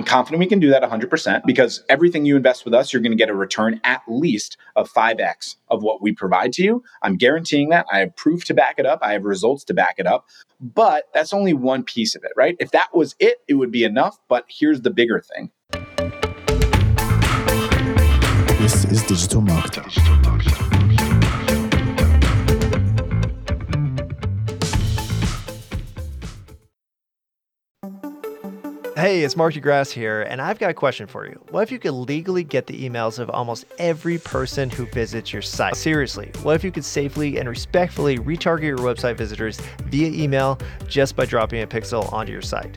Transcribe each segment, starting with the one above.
I'm confident we can do that 100% because everything you invest with us, you're going to get a return at least of 5x of what we provide to you. I'm guaranteeing that. I have proof to back it up, I have results to back it up. But that's only one piece of it, right? If that was it, it would be enough. But here's the bigger thing. This is digital marketing. Hey, it's Mark de Grasse here, and I've got a question for you. What if you could legally get the emails of almost every person who visits your site? Seriously, what if you could safely and respectfully retarget your website visitors via email just by dropping a pixel onto your site?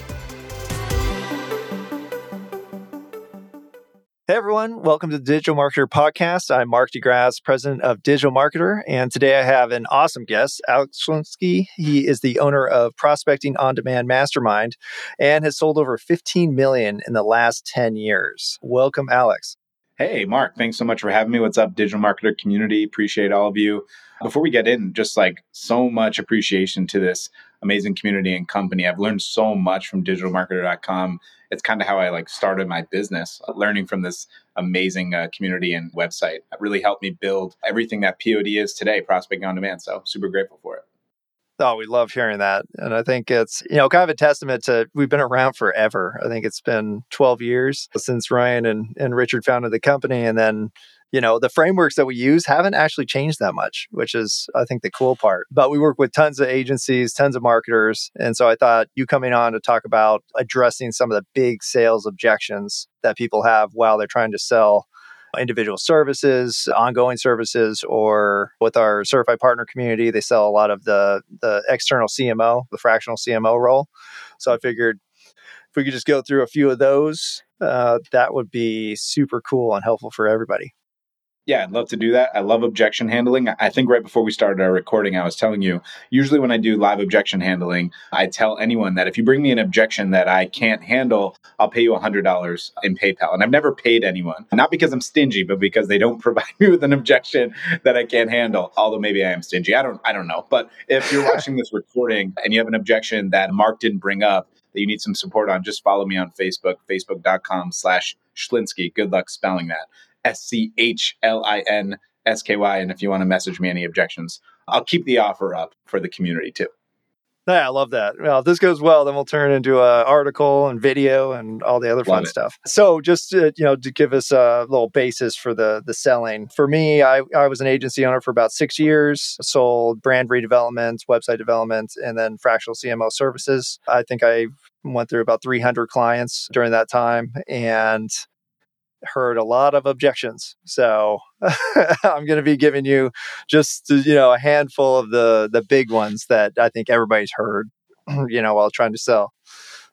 Hey everyone, welcome to the Digital Marketer Podcast. I'm Mark de Grasse, president of Digital Marketer, and today I have an awesome guest, Alex Schlinsky. He is the owner of Prospecting on Demand Mastermind and has sold over 15 million in the last 10 years. Welcome, Alex. Hey, Mark, thanks so much for having me. What's up, digital marketer community? Appreciate all of you. Before we get in, just like so much appreciation to this amazing community and company. I've learned so much from digitalmarketer.com it's kind of how I like started my business, uh, learning from this amazing uh, community and website. It really helped me build everything that POD is today, prospecting on demand. So super grateful for it. Oh, we love hearing that. And I think it's, you know, kind of a testament to we've been around forever. I think it's been 12 years since Ryan and, and Richard founded the company. And then you know the frameworks that we use haven't actually changed that much which is i think the cool part. But we work with tons of agencies tons of marketers and so i thought you coming on to talk about addressing some of the big sales objections that people have while they're trying to sell individual services ongoing services or with our certified partner community they sell a lot of the the external cmo the fractional cmo role. So i figured if we could just go through a few of those uh, that would be super cool and helpful for everybody yeah, I'd love to do that. I love objection handling. I think right before we started our recording, I was telling you, usually when I do live objection handling, I tell anyone that if you bring me an objection that I can't handle, I'll pay you $100 in PayPal. And I've never paid anyone, not because I'm stingy, but because they don't provide me with an objection that I can't handle. Although maybe I am stingy. I don't I don't know. But if you're watching this recording and you have an objection that Mark didn't bring up, that you need some support on, just follow me on Facebook, facebook.com slash Schlinsky. Good luck spelling that. S C H L I N S K Y. And if you want to message me any objections, I'll keep the offer up for the community too. Yeah, I love that. Well, if this goes well, then we'll turn it into an article and video and all the other fun stuff. So, just to, you know, to give us a little basis for the the selling. For me, I, I was an agency owner for about six years. Sold brand redevelopment, website development, and then fractional CMO services. I think I went through about 300 clients during that time, and heard a lot of objections. So I'm going to be giving you just you know a handful of the the big ones that I think everybody's heard, you know, while trying to sell.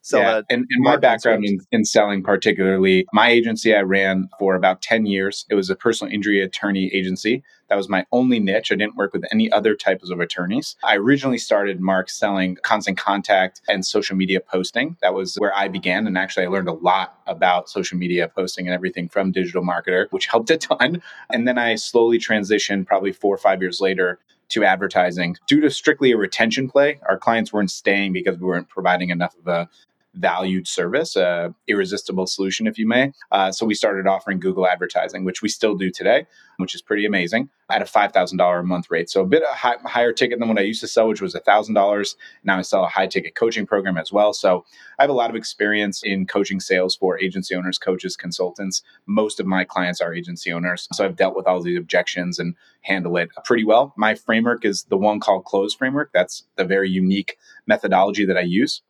So yeah, and, and my background in, in, selling, particularly, my agency I ran for about 10 years. It was a personal injury attorney agency. That was my only niche. I didn't work with any other types of attorneys. I originally started Mark selling constant contact and social media posting. That was where I began. And actually, I learned a lot about social media posting and everything from Digital Marketer, which helped a ton. And then I slowly transitioned, probably four or five years later, to advertising due to strictly a retention play. Our clients weren't staying because we weren't providing enough of a valued service, a irresistible solution, if you may. Uh, so we started offering Google advertising, which we still do today, which is pretty amazing, at a $5,000 a month rate. So a bit high, higher ticket than what I used to sell, which was $1,000. Now I sell a high ticket coaching program as well. So I have a lot of experience in coaching sales for agency owners, coaches, consultants. Most of my clients are agency owners. So I've dealt with all these objections and handle it pretty well. My framework is the one called close framework. That's the very unique methodology that I use.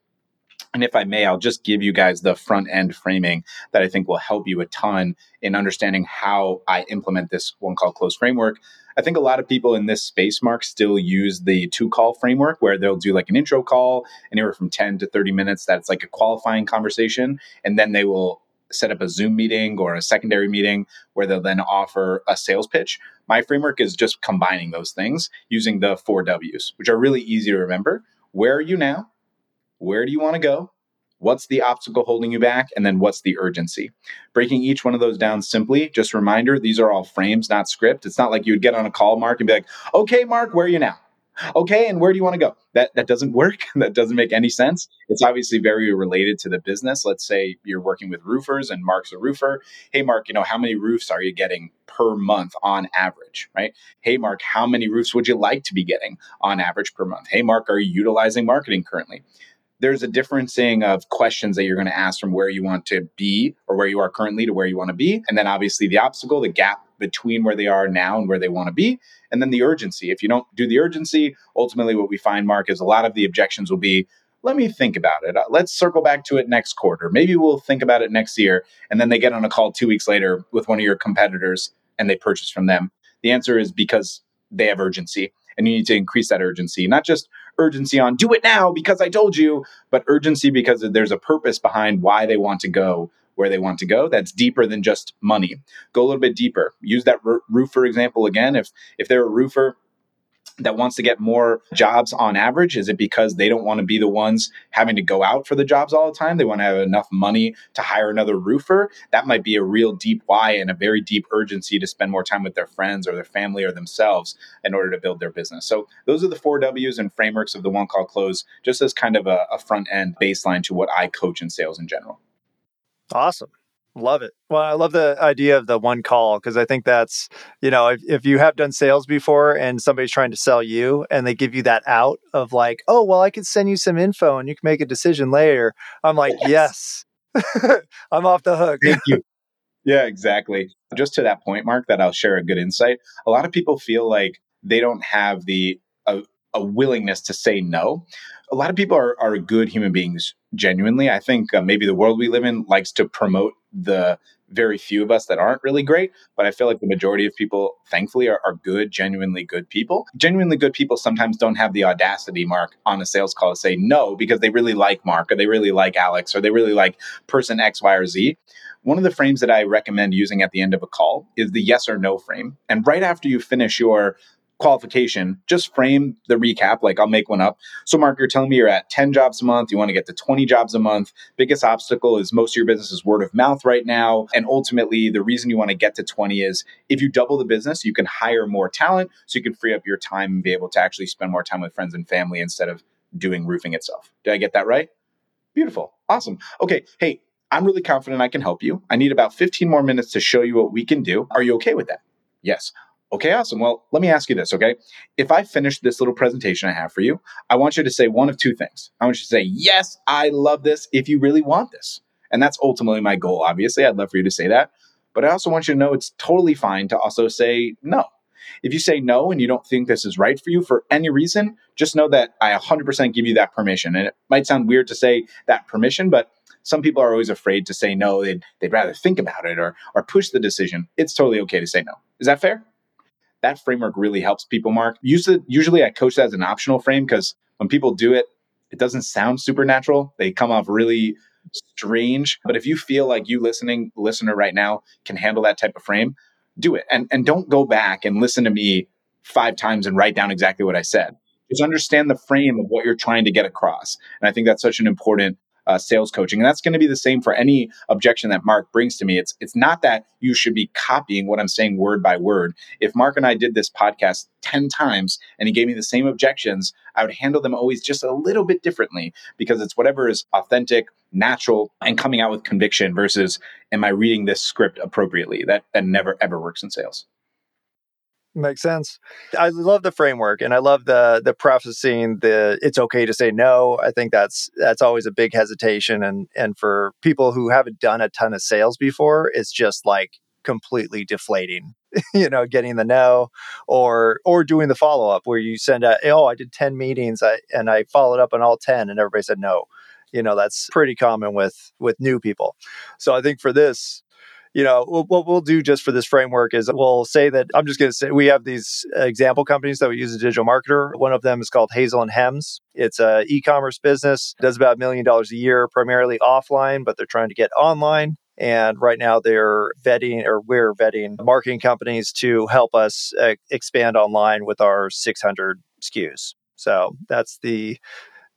And if I may, I'll just give you guys the front end framing that I think will help you a ton in understanding how I implement this one call close framework. I think a lot of people in this space mark still use the two call framework where they'll do like an intro call anywhere from 10 to 30 minutes. That's like a qualifying conversation. And then they will set up a Zoom meeting or a secondary meeting where they'll then offer a sales pitch. My framework is just combining those things using the four W's, which are really easy to remember. Where are you now? Where do you want to go? What's the obstacle holding you back? And then what's the urgency? Breaking each one of those down simply, just reminder these are all frames, not script. It's not like you would get on a call, Mark, and be like, okay, Mark, where are you now? Okay, and where do you want to go? That that doesn't work. that doesn't make any sense. It's obviously very related to the business. Let's say you're working with roofers and Mark's a roofer. Hey Mark, you know, how many roofs are you getting per month on average, right? Hey Mark, how many roofs would you like to be getting on average per month? Hey Mark, are you utilizing marketing currently? There's a differencing of questions that you're going to ask from where you want to be or where you are currently to where you want to be. And then obviously the obstacle, the gap between where they are now and where they want to be. And then the urgency. If you don't do the urgency, ultimately what we find, Mark, is a lot of the objections will be, let me think about it. Uh, let's circle back to it next quarter. Maybe we'll think about it next year. And then they get on a call two weeks later with one of your competitors and they purchase from them. The answer is because they have urgency and you need to increase that urgency not just urgency on do it now because i told you but urgency because there's a purpose behind why they want to go where they want to go that's deeper than just money. Go a little bit deeper. Use that r- roofer example again. If if they're a roofer that wants to get more jobs on average? Is it because they don't want to be the ones having to go out for the jobs all the time? They want to have enough money to hire another roofer? That might be a real deep why and a very deep urgency to spend more time with their friends or their family or themselves in order to build their business. So those are the four W's and frameworks of the one call close, just as kind of a, a front end baseline to what I coach in sales in general. Awesome. Love it. Well, I love the idea of the one call because I think that's, you know, if, if you have done sales before and somebody's trying to sell you and they give you that out of like, oh, well, I can send you some info and you can make a decision later. I'm like, yes, yes. I'm off the hook. Thank you. Yeah, exactly. Just to that point, Mark, that I'll share a good insight. A lot of people feel like they don't have the a, a willingness to say no. A lot of people are, are good human beings genuinely. I think uh, maybe the world we live in likes to promote the very few of us that aren't really great, but I feel like the majority of people, thankfully, are, are, good, genuinely good people. Genuinely good people sometimes don't have the audacity, Mark, on a sales call to say no because they really like Mark or they really like Alex or they really like person X, Y, or Z. One of the frames that I recommend using at the end of a call is the yes or no frame. And right after you finish your qualification, just frame the recap. Like I'll make one up. So, Mark, you're telling me you're at 10 jobs a month. You want to get to 20 jobs a month. Biggest obstacle is most of your business is word of mouth right now. And ultimately, the reason you want to get to 20 is if you double the business, you can hire more talent so you can free up your time and be able to actually spend more time with friends and family instead of doing roofing itself. Did I get that right? Beautiful. Awesome. Okay. Hey, I'm really confident I can help you. I need about 15 more minutes to show you what we can do. Are you okay with that? Yes. Okay, awesome. Well, let me ask you this, okay? If I finish this little presentation I have for you, I want you to say one of two things. I want you to say, Yes, I love this if you really want this. And that's ultimately my goal, obviously. I'd love for you to say that. But I also want you to know it's totally fine to also say no. If you say no and you don't think this is right for you for any reason, just know that I 100% give you that permission. And it might sound weird to say that permission, but some people are always afraid to say no. They'd, they'd rather think about it or, or push the decision. It's totally okay to say no. Is that fair? That framework really helps people, Mark. Usually, usually I coach that as an optional frame because when people do it, it doesn't sound supernatural. They come off really strange. But if you feel like you listening, listener right now can handle that type of frame, do it. And and don't go back and listen to me five times and write down exactly what I said. Just understand the frame of what you're trying to get across. And I think that's such an important uh, sales coaching. And that's going to be the same for any objection that Mark brings to me. It's it's not that you should be copying what I'm saying word by word. If Mark and I did this podcast 10 times and he gave me the same objections, I would handle them always just a little bit differently because it's whatever is authentic, natural, and coming out with conviction versus am I reading this script appropriately? That that never ever works in sales. Makes sense. I love the framework and I love the the prefacing the it's okay to say no. I think that's that's always a big hesitation and and for people who haven't done a ton of sales before, it's just like completely deflating. you know, getting the no or or doing the follow up where you send out, oh, I did 10 meetings I, and I followed up on all 10 and everybody said no. You know, that's pretty common with with new people. So I think for this you know, what we'll do just for this framework is we'll say that I'm just going to say we have these example companies that we use a digital marketer. One of them is called Hazel and Hems. It's a e-commerce business, does about a million dollars a year, primarily offline, but they're trying to get online. And right now they're vetting or we're vetting marketing companies to help us uh, expand online with our 600 SKUs. So that's the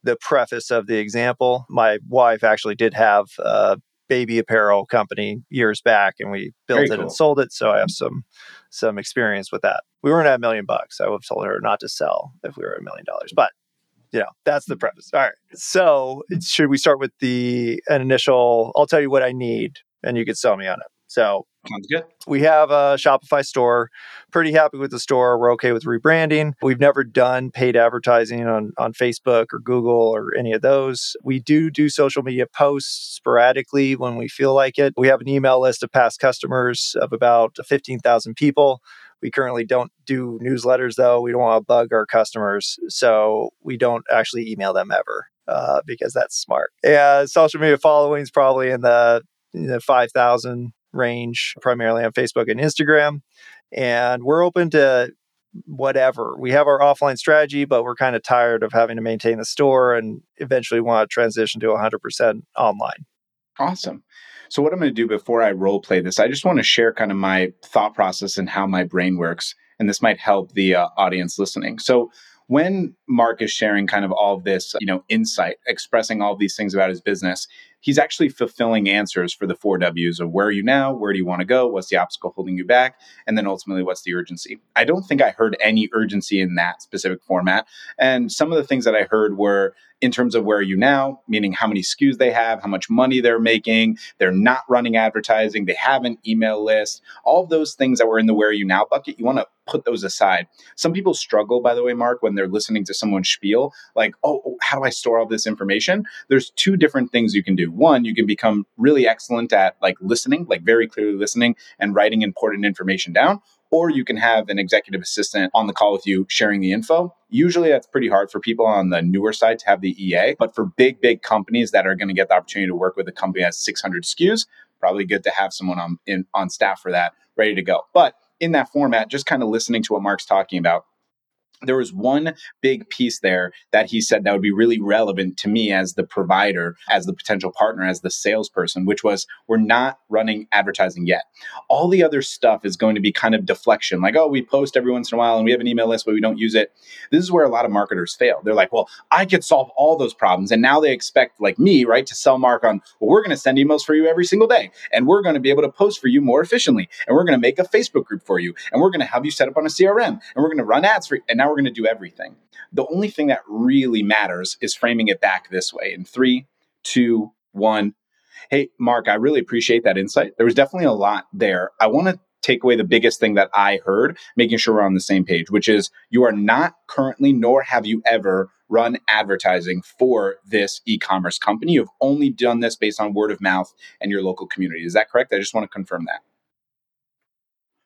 the preface of the example. My wife actually did have uh, baby apparel company years back and we built Very it cool. and sold it. So I have some some experience with that. We weren't at a million bucks. I would have told her not to sell if we were a million dollars. But you know, that's the preface. All right. So should we start with the an initial I'll tell you what I need and you can sell me on it. So Sounds good. We have a Shopify store. Pretty happy with the store. We're okay with rebranding. We've never done paid advertising on, on Facebook or Google or any of those. We do do social media posts sporadically when we feel like it. We have an email list of past customers of about 15,000 people. We currently don't do newsletters though. We don't want to bug our customers. So we don't actually email them ever. Uh, because that's smart. Yeah, social media following is probably in the, in the 5,000 range, primarily on Facebook and Instagram. And we're open to whatever. We have our offline strategy, but we're kind of tired of having to maintain the store and eventually want to transition to 100% online. Awesome. So, what I'm going to do before I role play this, I just want to share kind of my thought process and how my brain works. And this might help the uh, audience listening. So, when Mark is sharing kind of all of this, you know, insight, expressing all of these things about his business, he's actually fulfilling answers for the four W's of where are you now, where do you want to go, what's the obstacle holding you back, and then ultimately what's the urgency. I don't think I heard any urgency in that specific format. And some of the things that I heard were in terms of where are you now, meaning how many SKUs they have, how much money they're making, they're not running advertising, they have an email list, all of those things that were in the where are you now bucket, you want to put those aside. Some people struggle, by the way, Mark, when they're listening to someone spiel, like, oh, oh, how do I store all this information? There's two different things you can do. One, you can become really excellent at like listening, like very clearly listening and writing important information down or you can have an executive assistant on the call with you sharing the info. Usually that's pretty hard for people on the newer side to have the EA, but for big, big companies that are going to get the opportunity to work with a company that has 600 SKUs, probably good to have someone on in, on staff for that ready to go. But in that format, just kind of listening to what Mark's talking about, there was one big piece there that he said that would be really relevant to me as the provider, as the potential partner, as the salesperson, which was we're not running advertising yet. All the other stuff is going to be kind of deflection, like, oh, we post every once in a while and we have an email list, but we don't use it. This is where a lot of marketers fail. They're like, well, I could solve all those problems. And now they expect, like me, right, to sell Mark on, well, we're going to send emails for you every single day. And we're going to be able to post for you more efficiently. And we're going to make a Facebook group for you. And we're going to have you set up on a CRM. And we're going to run ads for you. And now we're going to do everything. The only thing that really matters is framing it back this way in three, two, one. Hey, Mark, I really appreciate that insight. There was definitely a lot there. I want to take away the biggest thing that I heard, making sure we're on the same page, which is you are not currently, nor have you ever run advertising for this e commerce company. You've only done this based on word of mouth and your local community. Is that correct? I just want to confirm that.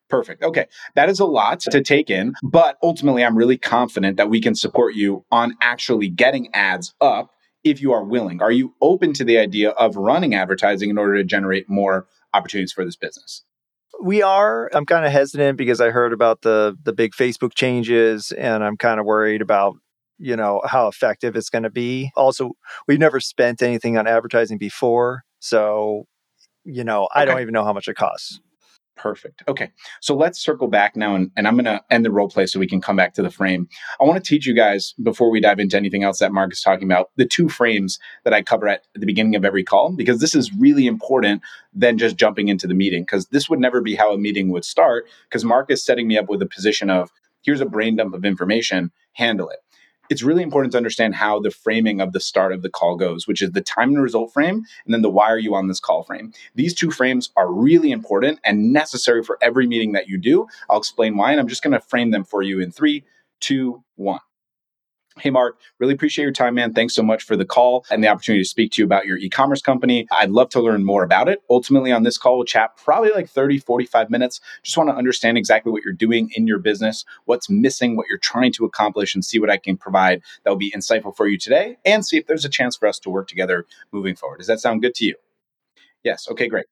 Perfect. Okay. That is a lot to take in, but ultimately, I'm really confident that we can support you on actually getting ads up if you are willing. Are you open to the idea of running advertising in order to generate more opportunities for this business? We are. I'm kind of hesitant because I heard about the the big Facebook changes and I'm kind of worried about you know how effective it's going to be. Also, we've never spent anything on advertising before, so you know, I don't even know how much it costs. Perfect. Okay. So let's circle back now and, and I'm going to end the role play so we can come back to the frame. I want to teach you guys before we dive into anything else that Mark is talking about the two frames that I cover at the beginning of every call because this is really important than just jumping into the meeting because this would never be how a meeting would start because Mark is setting me up with a position of here's a brain dump of information, handle it it's really important to understand how the framing of the start of the call goes, which is the time and result frame and then the why are you on this call frame. These two frames are really important and necessary for every meeting that you do. I'll explain why, and I'm just going to frame them for you in three, two, one. Hey, Mark, really appreciate your time, man. Thanks so much for the call and the opportunity to speak to you about your e commerce company. I'd love to learn more about it. Ultimately, on this call, we'll chat probably like 30, 45 minutes. Just want to understand exactly what you're doing in your business, what's missing, what you're trying to accomplish, and see what I can provide that will be insightful for you today and see if there's a chance for us to work together moving forward. Does that sound good to you? Yes. Okay, great.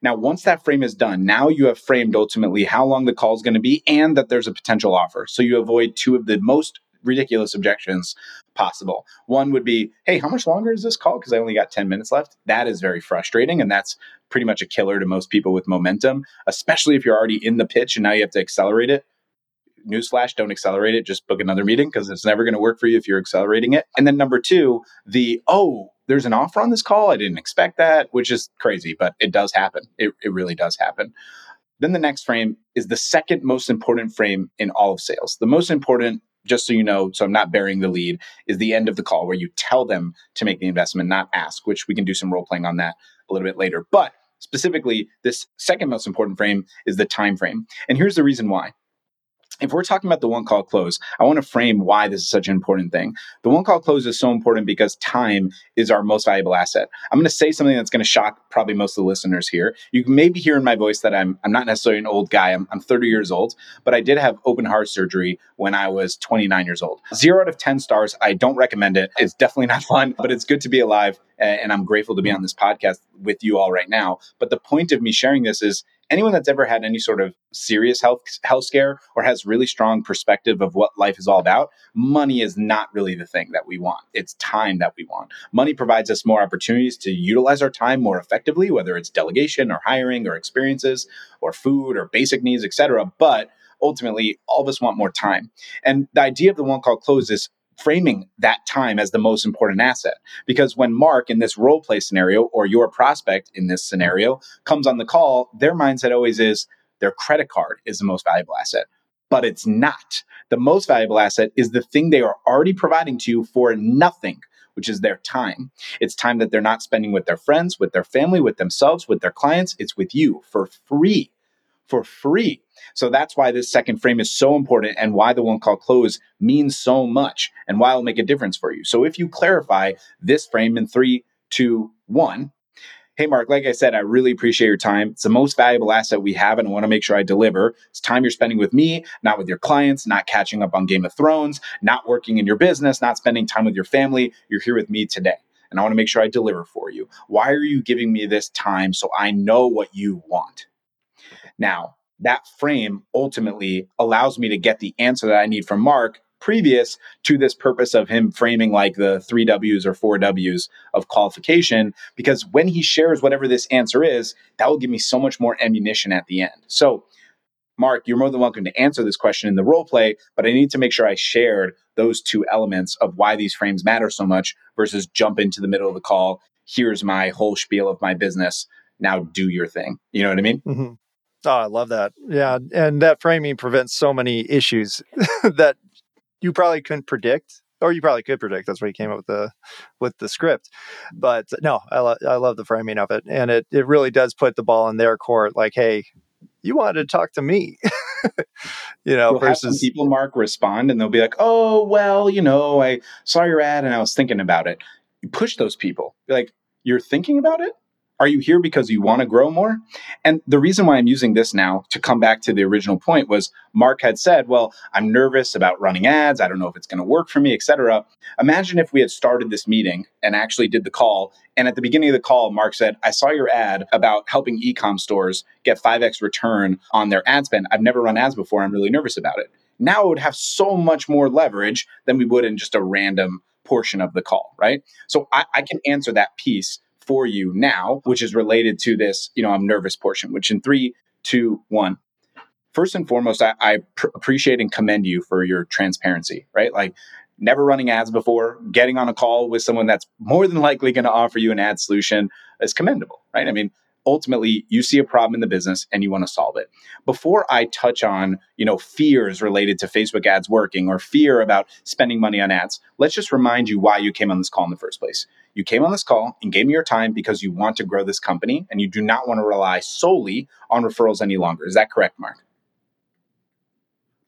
Now, once that frame is done, now you have framed ultimately how long the call is going to be and that there's a potential offer. So you avoid two of the most ridiculous objections possible. One would be, hey, how much longer is this call? Because I only got 10 minutes left. That is very frustrating. And that's pretty much a killer to most people with momentum, especially if you're already in the pitch and now you have to accelerate it. Newsflash, don't accelerate it. Just book another meeting because it's never going to work for you if you're accelerating it. And then number two, the, oh, there's an offer on this call. I didn't expect that, which is crazy, but it does happen. It, it really does happen. Then the next frame is the second most important frame in all of sales. The most important just so you know, so I'm not burying the lead, is the end of the call where you tell them to make the investment, not ask, which we can do some role playing on that a little bit later. But specifically, this second most important frame is the time frame. And here's the reason why if we're talking about the one call close, I want to frame why this is such an important thing. The one call close is so important because time is our most valuable asset. I'm going to say something that's going to shock probably most of the listeners here. You can maybe hear in my voice that I'm, I'm not necessarily an old guy. I'm, I'm 30 years old, but I did have open heart surgery when I was 29 years old. Zero out of 10 stars. I don't recommend it. It's definitely not fun, but it's good to be alive. And I'm grateful to be on this podcast with you all right now. But the point of me sharing this is anyone that's ever had any sort of serious health health scare or has really strong perspective of what life is all about, money is not really the thing that we want. It's time that we want. Money provides us more opportunities to utilize our time more effectively, whether it's delegation or hiring or experiences or food or basic needs, etc. But ultimately, all of us want more time. And the idea of the one call close is framing that time as the most important asset. Because when Mark in this role play scenario or your prospect in this scenario comes on the call, their mindset always is their credit card is the most valuable asset. But it's not. The most valuable asset is the thing they are already providing to you for nothing, which is their time. It's time that they're not spending with their friends, with their family, with themselves, with their clients. It's with you for free. For free. So that's why this second frame is so important and why the one call close means so much and why it'll make a difference for you. So if you clarify this frame in three, two, one, Hey, Mark, like I said, I really appreciate your time. It's the most valuable asset we have, and I want to make sure I deliver. It's time you're spending with me, not with your clients, not catching up on Game of Thrones, not working in your business, not spending time with your family. You're here with me today, and I want to make sure I deliver for you. Why are you giving me this time so I know what you want? Now, that frame ultimately allows me to get the answer that I need from Mark previous to this purpose of him framing like the three W's or four W's of qualification. Because when he shares whatever this answer is, that will give me so much more ammunition at the end. So, Mark, you're more than welcome to answer this question in the role play, but I need to make sure I shared those two elements of why these frames matter so much versus jump into the middle of the call. Here's my whole spiel of my business. Now do your thing. You know what I mean? Mm-hmm. Oh, I love that. Yeah. And that framing prevents so many issues that you probably couldn't predict. Or you probably could predict. That's why you came up with the with the script. But no, I, lo- I love the framing of it, and it it really does put the ball in their court. Like, hey, you wanted to talk to me, you know. We'll versus people, Mark, respond, and they'll be like, "Oh, well, you know, I saw your ad and I was thinking about it." You push those people. You're like, "You're thinking about it? Are you here because you want to grow more? And the reason why I'm using this now to come back to the original point was Mark had said, Well, I'm nervous about running ads. I don't know if it's going to work for me, etc. Imagine if we had started this meeting and actually did the call. And at the beginning of the call, Mark said, I saw your ad about helping ecom stores get 5x return on their ad spend. I've never run ads before. I'm really nervous about it. Now it would have so much more leverage than we would in just a random portion of the call, right? So I, I can answer that piece for you now, which is related to this, you know, I'm nervous portion, which in three, two, one. First and foremost, I, I pr- appreciate and commend you for your transparency, right? Like never running ads before, getting on a call with someone that's more than likely going to offer you an ad solution is commendable, right? I mean, ultimately you see a problem in the business and you want to solve it. Before I touch on, you know, fears related to Facebook ads working or fear about spending money on ads, let's just remind you why you came on this call in the first place. You came on this call and gave me your time because you want to grow this company and you do not want to rely solely on referrals any longer. Is that correct, Mark?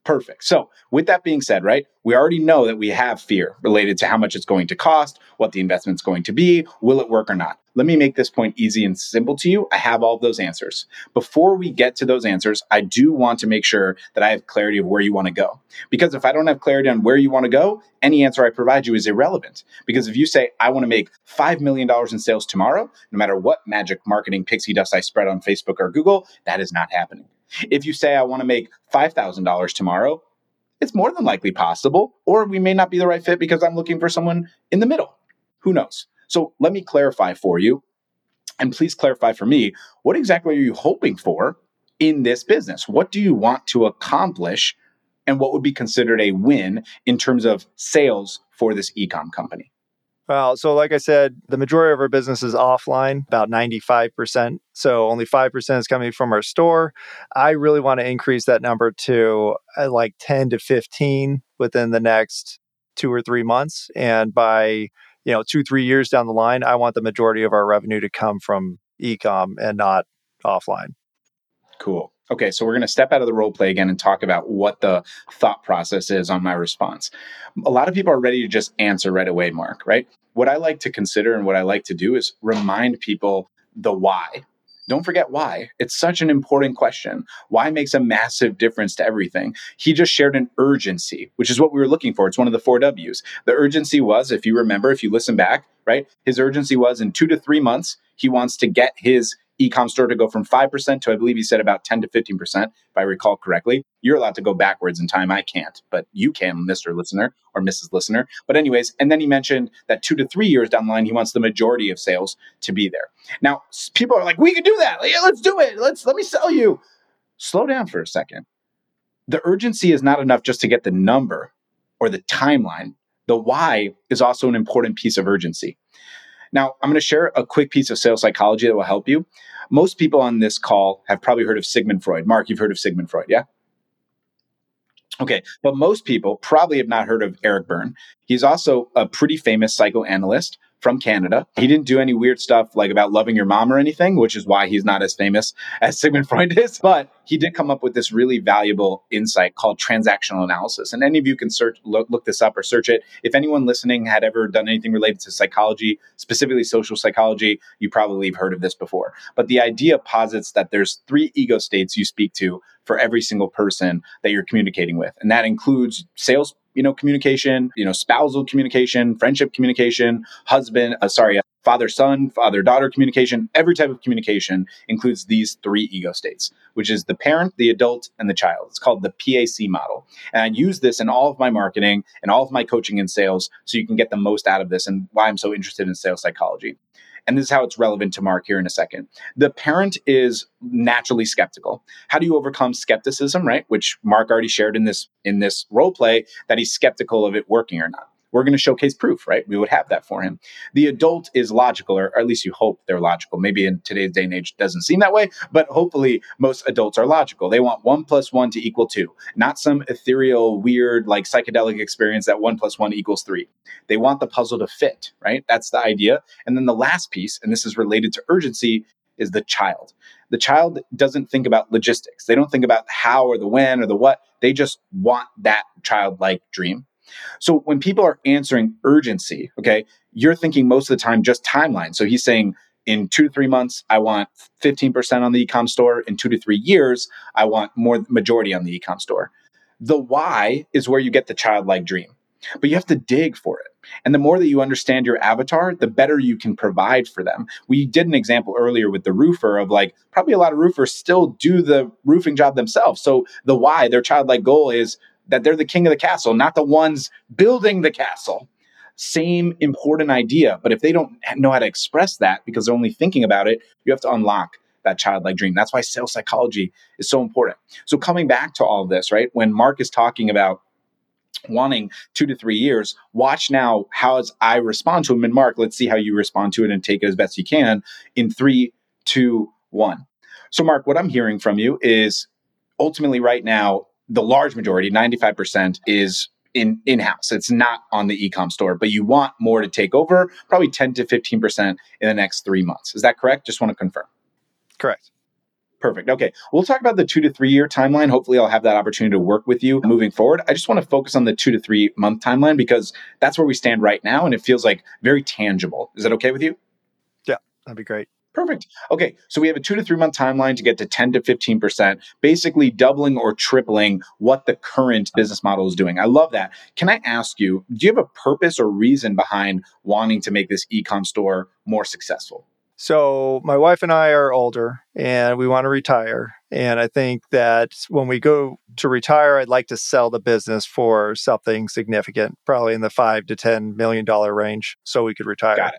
Perfect. So, with that being said, right, we already know that we have fear related to how much it's going to cost, what the investment's going to be, will it work or not. Let me make this point easy and simple to you. I have all those answers. Before we get to those answers, I do want to make sure that I have clarity of where you want to go. Because if I don't have clarity on where you want to go, any answer I provide you is irrelevant. Because if you say, I want to make $5 million in sales tomorrow, no matter what magic marketing pixie dust I spread on Facebook or Google, that is not happening. If you say, I want to make $5,000 tomorrow, it's more than likely possible, or we may not be the right fit because I'm looking for someone in the middle. Who knows? So let me clarify for you, and please clarify for me what exactly are you hoping for in this business? What do you want to accomplish, and what would be considered a win in terms of sales for this ecom company? Well, so like I said, the majority of our business is offline, about 95%. So only 5% is coming from our store. I really want to increase that number to uh, like 10 to 15 within the next two or three months. And by, you know, two, three years down the line, I want the majority of our revenue to come from ecom and not offline. Cool. Okay, so we're going to step out of the role play again and talk about what the thought process is on my response. A lot of people are ready to just answer right away, Mark, right? What I like to consider and what I like to do is remind people the why. Don't forget why. It's such an important question. Why makes a massive difference to everything. He just shared an urgency, which is what we were looking for. It's one of the four W's. The urgency was, if you remember, if you listen back, right? His urgency was in two to three months, he wants to get his e-com store to go from 5% to I believe he said about 10 to 15%, if I recall correctly. You're allowed to go backwards in time. I can't, but you can, Mr. Listener or Mrs. Listener. But anyways, and then he mentioned that two to three years down the line, he wants the majority of sales to be there. Now, people are like, we can do that. Yeah, let's do it. Let's let me sell you. Slow down for a second. The urgency is not enough just to get the number or the timeline. The why is also an important piece of urgency. Now, I'm going to share a quick piece of sales psychology that will help you. Most people on this call have probably heard of Sigmund Freud. Mark, you've heard of Sigmund Freud, yeah? Okay, but most people probably have not heard of Eric Berne. He's also a pretty famous psychoanalyst from Canada. He didn't do any weird stuff like about loving your mom or anything, which is why he's not as famous as Sigmund Freud is. But he did come up with this really valuable insight called transactional analysis. And any of you can search, look, look this up or search it. If anyone listening had ever done anything related to psychology, specifically social psychology, you probably have heard of this before. But the idea posits that there's three ego states you speak to for every single person that you're communicating with. And that includes sales you know communication you know spousal communication friendship communication husband uh, sorry uh, father son father daughter communication every type of communication includes these three ego states which is the parent the adult and the child. It's called the pac model. And i use this in all of my marketing and all of my coaching and sales so you can get the most out of this and why i'm so interested in sales psychology and this is how it's relevant to Mark here in a second. The parent is naturally skeptical. How do you overcome skepticism, right? Which Mark already shared in this in this role play that he's skeptical of it working or not we're going to showcase proof, right? We would have that for him. The adult is logical, or, at least you hope they're logical. Maybe in today's day and age, doesn't seem that way, but hopefully most adults are logical. They want one plus one to equal two, not some ethereal, weird, like psychedelic experience that one plus one equals three. They want the puzzle to fit, right? That's the idea. And then the last piece, and this is related to urgency, is the child. The child doesn't think about logistics. They don't think about how or the when or the what. They just want that childlike dream so when people are answering urgency, okay, you're thinking most of the time just timeline. So he's saying in two to three months, I want 15% on the ecom store. In two to three years, I want more majority on the ecom store. The why is where you get the childlike dream, but you have to dig for it. And the more that you understand your avatar, the better you can provide for them. We did an example earlier with the roofer of like, probably a lot of roofers still do the roofing job themselves. So the why, their childlike goal is that they're the king of the castle, not the ones building the castle. Same important idea. But if they don't know how to express that because they're only thinking about it, you have to unlock that childlike dream. That's why sales psychology is so important. So coming back to all of this, right? When Mark is talking about wanting two to three years, watch now how as I respond to him. And Mark, let's see how you respond to it and take it as best you can in three, two, one. So, Mark, what I'm hearing from you is ultimately right now, the large majority, 95%, is in in-house. It's not on the ecom store, but you want more to take over, probably 10 to 15% in the next three months. Is that correct? Just want to confirm. Correct. Perfect. Okay. We'll talk about the two to three year timeline. Hopefully, I'll have that opportunity to work with you moving forward. I just want to focus on the two to three month timeline because that's where we stand right now and it feels like very tangible. Is that okay with you? Yeah, that'd be great. Perfect. Okay, so we have a two to three month timeline to get to 10 to 15%, basically doubling or tripling what the current business model is doing. I love that. Can I ask you, do you have a purpose or reason behind wanting to make this ecom store more successful? So my wife and I are older and we want to retire. And I think that when we go to retire, I'd like to sell the business for something significant, probably in the five to ten million dollar range, so we could retire.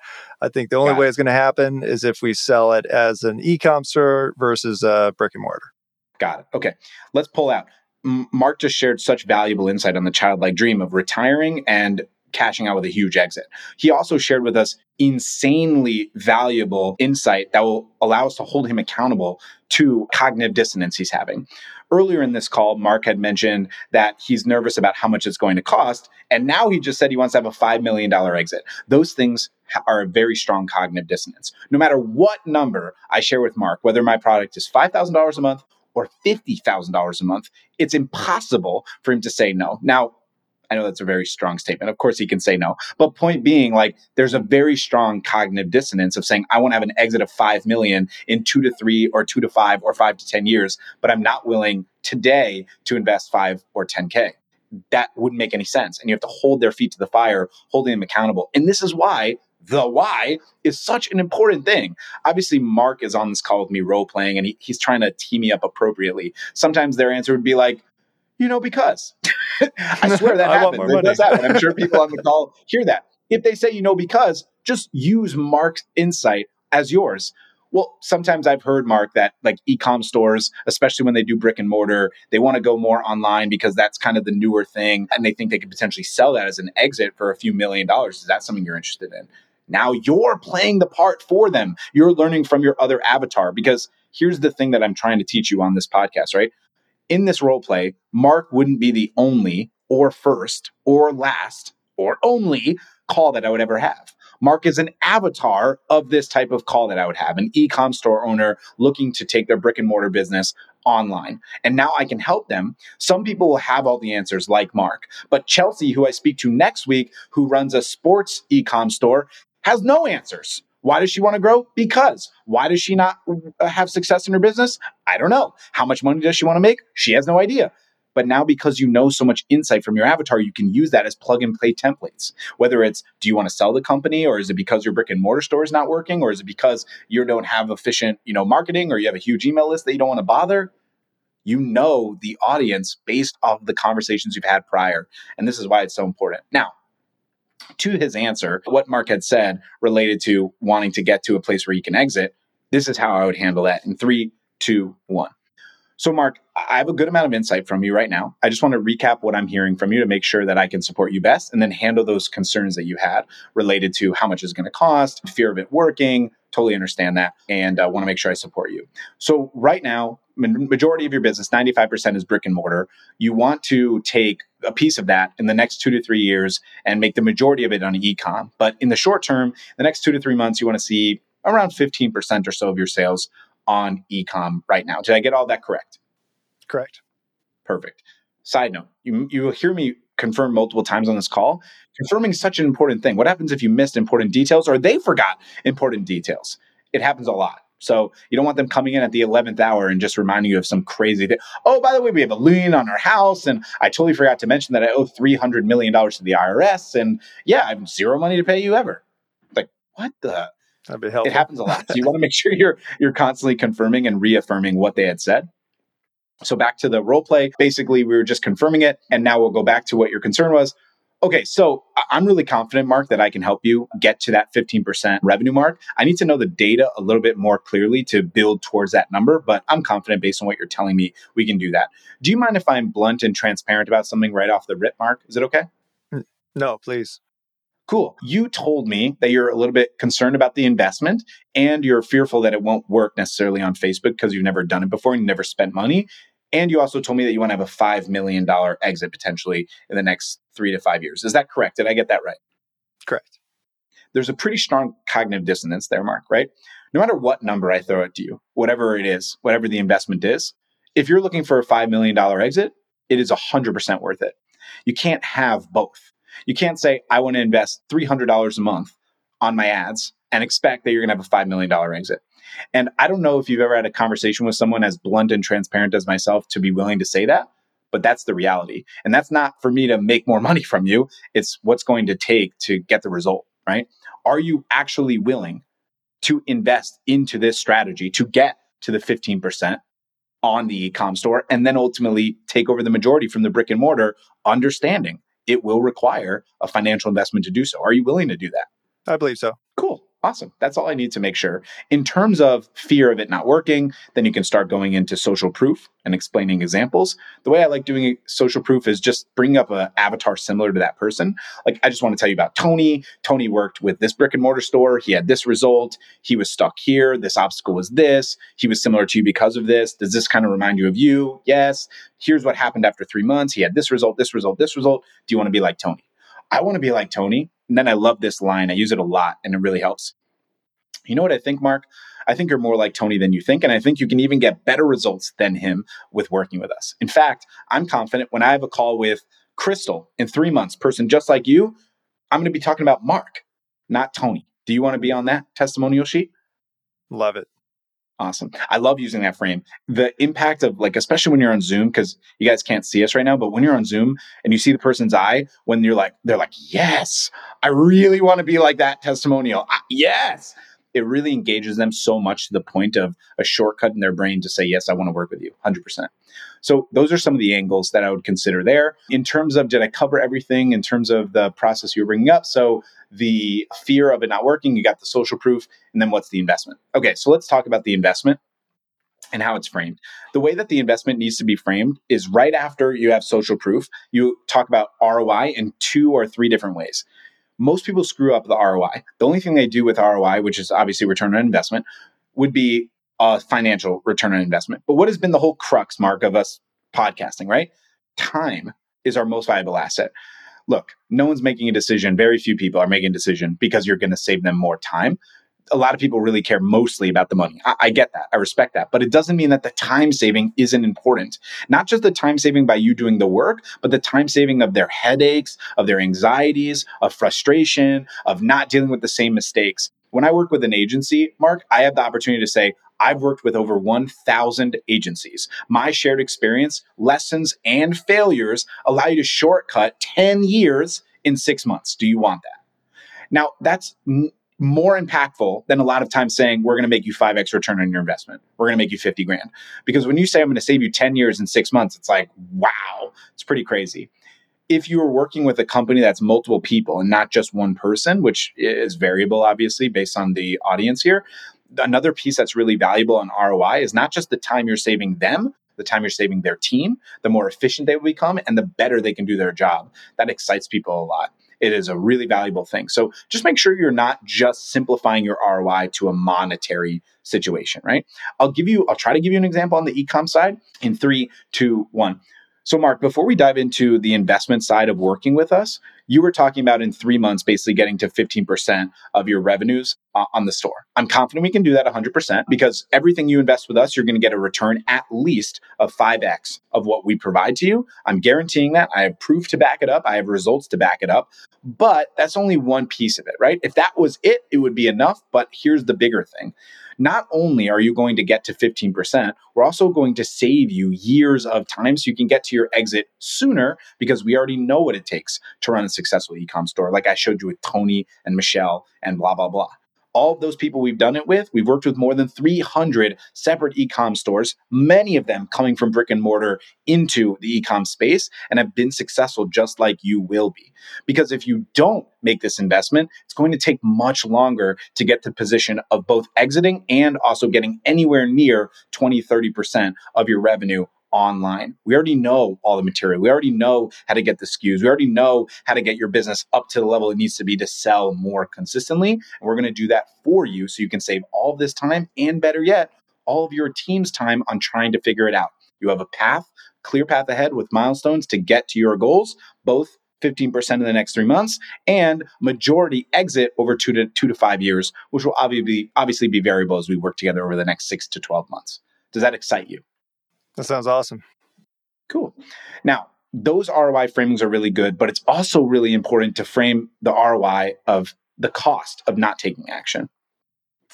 I think the only Got way it. it's going to happen is if we sell it as an e-com store versus a brick and mortar. Got it. Okay, let's pull out. Mark just shared such valuable insight on the childlike dream of retiring and cashing out with a huge exit. He also shared with us insanely valuable insight that will allow us to hold him accountable to cognitive dissonance he's having. Earlier in this call, Mark had mentioned that he's nervous about how much it's going to cost. And now he just said he wants to have a $5 million exit. Those things are a very strong cognitive dissonance. No matter what number I share with Mark, whether my product is $5,000 a month or $50,000 a month, it's impossible for him to say no. Now, I know that's a very strong statement. Of course, he can say no. But point being, like, there's a very strong cognitive dissonance of saying, I want to have an exit of 5 million in two to three or two to five or five to 10 years, but I'm not willing today to invest five or 10K. That wouldn't make any sense. And you have to hold their feet to the fire, holding them accountable. And this is why the why is such an important thing. Obviously, Mark is on this call with me role playing and he, he's trying to tee me up appropriately. Sometimes their answer would be like, you know, because I swear that I happens. It does happen. I'm sure people on the call hear that. If they say, you know, because, just use Mark's insight as yours. Well, sometimes I've heard, Mark, that like e-com stores, especially when they do brick and mortar, they want to go more online because that's kind of the newer thing. And they think they could potentially sell that as an exit for a few million dollars. Is that something you're interested in? Now you're playing the part for them. You're learning from your other avatar because here's the thing that I'm trying to teach you on this podcast, right? In this role play, Mark wouldn't be the only or first or last or only call that I would ever have. Mark is an avatar of this type of call that I would have, an e-com store owner looking to take their brick and mortar business online. And now I can help them. Some people will have all the answers like Mark, but Chelsea, who I speak to next week, who runs a sports e-com store, has no answers. Why does she want to grow? Because. Why does she not uh, have success in her business? I don't know. How much money does she want to make? She has no idea. But now, because you know so much insight from your avatar, you can use that as plug and play templates. Whether it's do you want to sell the company, or is it because your brick and mortar store is not working, or is it because you don't have efficient, you know, marketing, or you have a huge email list that you don't want to bother? You know the audience based off the conversations you've had prior, and this is why it's so important. Now, to his answer, what Mark had said related to wanting to get to a place where he can exit, this is how I would handle that in three, two, one. So, Mark, I have a good amount of insight from you right now. I just want to recap what I'm hearing from you to make sure that I can support you best and then handle those concerns that you had related to how much is going to cost, fear of it working. Totally understand that and uh, want to make sure I support you. So, right now, majority of your business, 95% is brick and mortar. You want to take a piece of that in the next two to three years and make the majority of it on e-com. But in the short term, the next two to three months, you want to see around 15% or so of your sales on e-com right now. Did I get all that correct? Correct. Perfect. Side note, you you will hear me confirm multiple times on this call. Confirming is such an important thing. What happens if you missed important details or they forgot important details? It happens a lot. So you don't want them coming in at the 11th hour and just reminding you of some crazy thing. Oh, by the way, we have a lien on our house. And I totally forgot to mention that I owe $300 million to the IRS. And yeah, I have zero money to pay you ever. Like, what the? That'd be helpful. It happens a lot. So you want to make sure you're you're constantly confirming and reaffirming what they had said. So back to the role play. Basically, we were just confirming it, and now we'll go back to what your concern was. Okay, so I'm really confident, Mark, that I can help you get to that 15% revenue mark. I need to know the data a little bit more clearly to build towards that number, but I'm confident based on what you're telling me, we can do that. Do you mind if I'm blunt and transparent about something right off the rip, Mark? Is it okay? No, please. Cool. You told me that you're a little bit concerned about the investment and you're fearful that it won't work necessarily on Facebook because you've never done it before and you never spent money. And you also told me that you want to have a $5 million exit potentially in the next three to five years. Is that correct? Did I get that right? Correct. There's a pretty strong cognitive dissonance there, Mark, right? No matter what number I throw at you, whatever it is, whatever the investment is, if you're looking for a $5 million exit, it is 100% worth it. You can't have both. You can't say, I want to invest $300 a month on my ads and expect that you're going to have a $5 million exit. And I don't know if you've ever had a conversation with someone as blunt and transparent as myself to be willing to say that, but that's the reality. And that's not for me to make more money from you. It's what's going to take to get the result, right? Are you actually willing to invest into this strategy to get to the 15% on the e-com store and then ultimately take over the majority from the brick and mortar, understanding it will require a financial investment to do so. Are you willing to do that? I believe so. Awesome. That's all I need to make sure. In terms of fear of it not working, then you can start going into social proof and explaining examples. The way I like doing social proof is just bring up an avatar similar to that person. Like, I just want to tell you about Tony. Tony worked with this brick and mortar store. He had this result. He was stuck here. This obstacle was this. He was similar to you because of this. Does this kind of remind you of you? Yes. Here's what happened after three months. He had this result, this result, this result. Do you want to be like Tony? I want to be like Tony. And then I love this line. I use it a lot and it really helps. You know what I think, Mark? I think you're more like Tony than you think. And I think you can even get better results than him with working with us. In fact, I'm confident when I have a call with Crystal in three months, person just like you, I'm going to be talking about Mark, not Tony. Do you want to be on that testimonial sheet? Love it. Awesome. I love using that frame. The impact of like, especially when you're on Zoom, because you guys can't see us right now, but when you're on Zoom and you see the person's eye, when you're like, they're like, yes, I really want to be like that testimonial. I, yes it really engages them so much to the point of a shortcut in their brain to say, yes, I want to work with you 100%. So those are some of the angles that I would consider there. In terms of, did I cover everything in terms of the process you were bringing up? So the fear of it not working, you got the social proof, and then what's the investment? Okay, so let's talk about the investment and how it's framed. The way that the investment needs to be framed is right after you have social proof, you talk about ROI in two or three different ways most people screw up the ROI. The only thing they do with ROI, which is obviously return on investment, would be a financial return on investment. But what has been the whole crux, Mark, of us podcasting, right? Time is our most valuable asset. Look, no one's making a decision. Very few people are making a decision because you're going to save them more time a lot of people really care mostly about the money. I, I, get that. I respect that. But it doesn't mean that the time saving isn't important. Not just the time saving by you doing the work, but the time saving of their headaches, of their anxieties, of frustration, of not dealing with the same mistakes. When I work with an agency, Mark, I have the opportunity to say, I've worked with over 1,000 agencies. My shared experience, lessons, and failures allow you to shortcut 10 years in six months. Do you want that? Now, that's more impactful than a lot of times saying we're going to make you 5x return on your investment. We're going to make you 50 grand. Because when you say I'm going to save you 10 years in 6 months, it's like, wow, it's pretty crazy. If you are working with a company that's multiple people and not just one person, which is variable obviously based on the audience here, another piece that's really valuable on ROI is not just the time you're saving them, the time you're saving their team, the more efficient they will become and the better they can do their job. That excites people a lot it is a really valuable thing. So just make sure you're not just simplifying your ROI to a monetary situation, right? I'll give you, I'll try to give you an example on the ecom side in three, two, one. So, Mark, before we dive into the investment side of working with us, you were talking about in three months basically getting to 15% of your revenues uh, on the store. I'm confident we can do that 100% because everything you invest with us, you're going to get a return at least of 5x of what we provide to you. I'm guaranteeing that. I have proof to back it up, I have results to back it up. But that's only one piece of it, right? If that was it, it would be enough. But here's the bigger thing not only are you going to get to 15%, we're also going to save you years of time so you can get to your exit sooner because we already know what it takes to run a successful e-com store, like I showed you with Tony and Michelle and blah, blah, blah. All of those people we've done it with, we've worked with more than 300 separate e-com stores, many of them coming from brick and mortar into the e-com space and have been successful just like you will be. Because if you don't make this investment, it's going to take much longer to get to position of both exiting and also getting anywhere near 20, 30% of your revenue online. We already know all the material. We already know how to get the SKUs. We already know how to get your business up to the level it needs to be to sell more consistently. And we're going to do that for you so you can save all of this time and better yet, all of your team's time on trying to figure it out. You have a path, clear path ahead with milestones to get to your goals, both 15% in the next three months and majority exit over two to two to five years, which will obviously obviously be variable as we work together over the next six to 12 months. Does that excite you? That sounds awesome. Cool. Now, those ROI framings are really good, but it's also really important to frame the ROI of the cost of not taking action.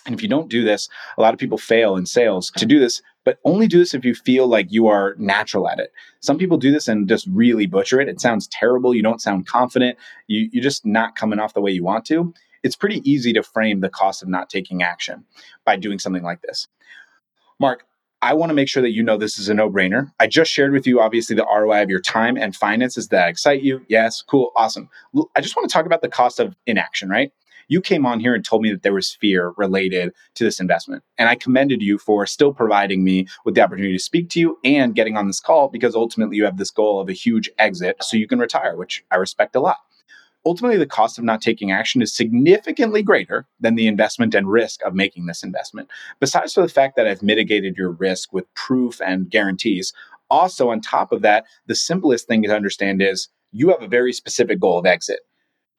And if you don't do this, a lot of people fail in sales to do this, but only do this if you feel like you are natural at it. Some people do this and just really butcher it. It sounds terrible. You don't sound confident. You, you're just not coming off the way you want to. It's pretty easy to frame the cost of not taking action by doing something like this. Mark, I want to make sure that you know this is a no brainer. I just shared with you, obviously, the ROI of your time and finances that excite you. Yes, cool, awesome. I just want to talk about the cost of inaction, right? You came on here and told me that there was fear related to this investment. And I commended you for still providing me with the opportunity to speak to you and getting on this call because ultimately you have this goal of a huge exit so you can retire, which I respect a lot ultimately the cost of not taking action is significantly greater than the investment and risk of making this investment. Besides for the fact that I've mitigated your risk with proof and guarantees, also on top of that, the simplest thing to understand is you have a very specific goal of exit.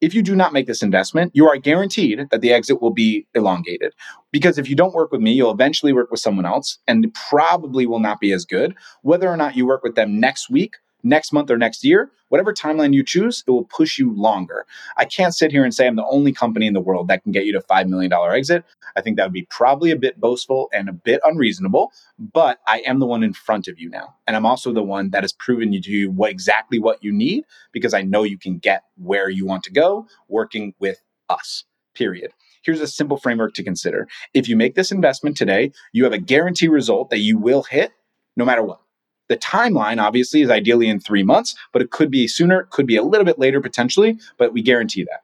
If you do not make this investment, you are guaranteed that the exit will be elongated. Because if you don't work with me, you'll eventually work with someone else and probably will not be as good. Whether or not you work with them next week next month or next year, whatever timeline you choose, it will push you longer. I can't sit here and say I'm the only company in the world that can get you to $5 million exit. I think that would be probably a bit boastful and a bit unreasonable, but I am the one in front of you now. And I'm also the one that has proven you to you what exactly what you need because I know you can get where you want to go working with us, period. Here's a simple framework to consider. If you make this investment today, you have a guarantee result that you will hit no matter what. The timeline, obviously, is ideally in three months, but it could be sooner, could be a little bit later potentially, but we guarantee that.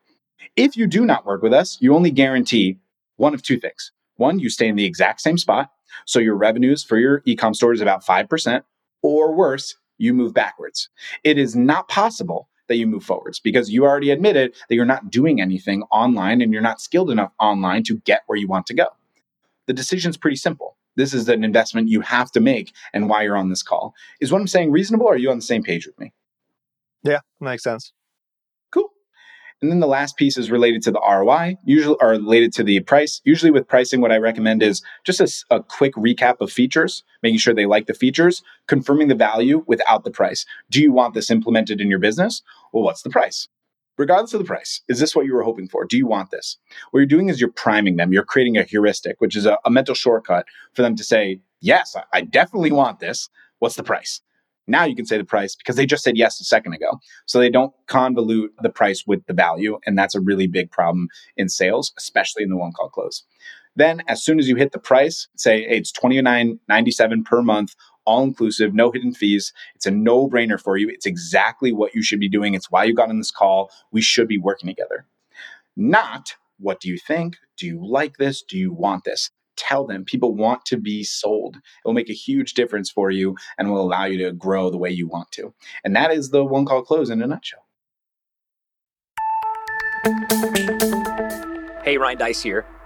If you do not work with us, you only guarantee one of two things. One, you stay in the exact same spot. So your revenues for your ecom store is about 5%, or worse, you move backwards. It is not possible that you move forwards because you already admitted that you're not doing anything online and you're not skilled enough online to get where you want to go. The decision is pretty simple this is an investment you have to make and why you're on this call. Is what I'm saying reasonable? are you on the same page with me? Yeah, makes sense. Cool. And then the last piece is related to the ROI, usually or related to the price. Usually with pricing, what I recommend is just a, a quick recap of features, making sure they like the features, confirming the value without the price. Do you want this implemented in your business? Well, what's the price? Regardless of the price, is this what you were hoping for? Do you want this? What you're doing is you're priming them. You're creating a heuristic, which is a, a mental shortcut for them to say, yes, I, I definitely want this. What's the price? Now you can say the price because they just said yes a second ago. So they don't convolute the price with the value. And that's a really big problem in sales, especially in the one call close. Then, as soon as you hit the price, say hey, it's twenty nine ninety seven per month all inclusive, no hidden fees. It's a no brainer for you. It's exactly what you should be doing. It's why you got on this call. We should be working together. Not what do you think? Do you like this? Do you want this? Tell them people want to be sold. It will make a huge difference for you and will allow you to grow the way you want to. And that is the one call close in a nutshell. Hey, Ryan Deiss here.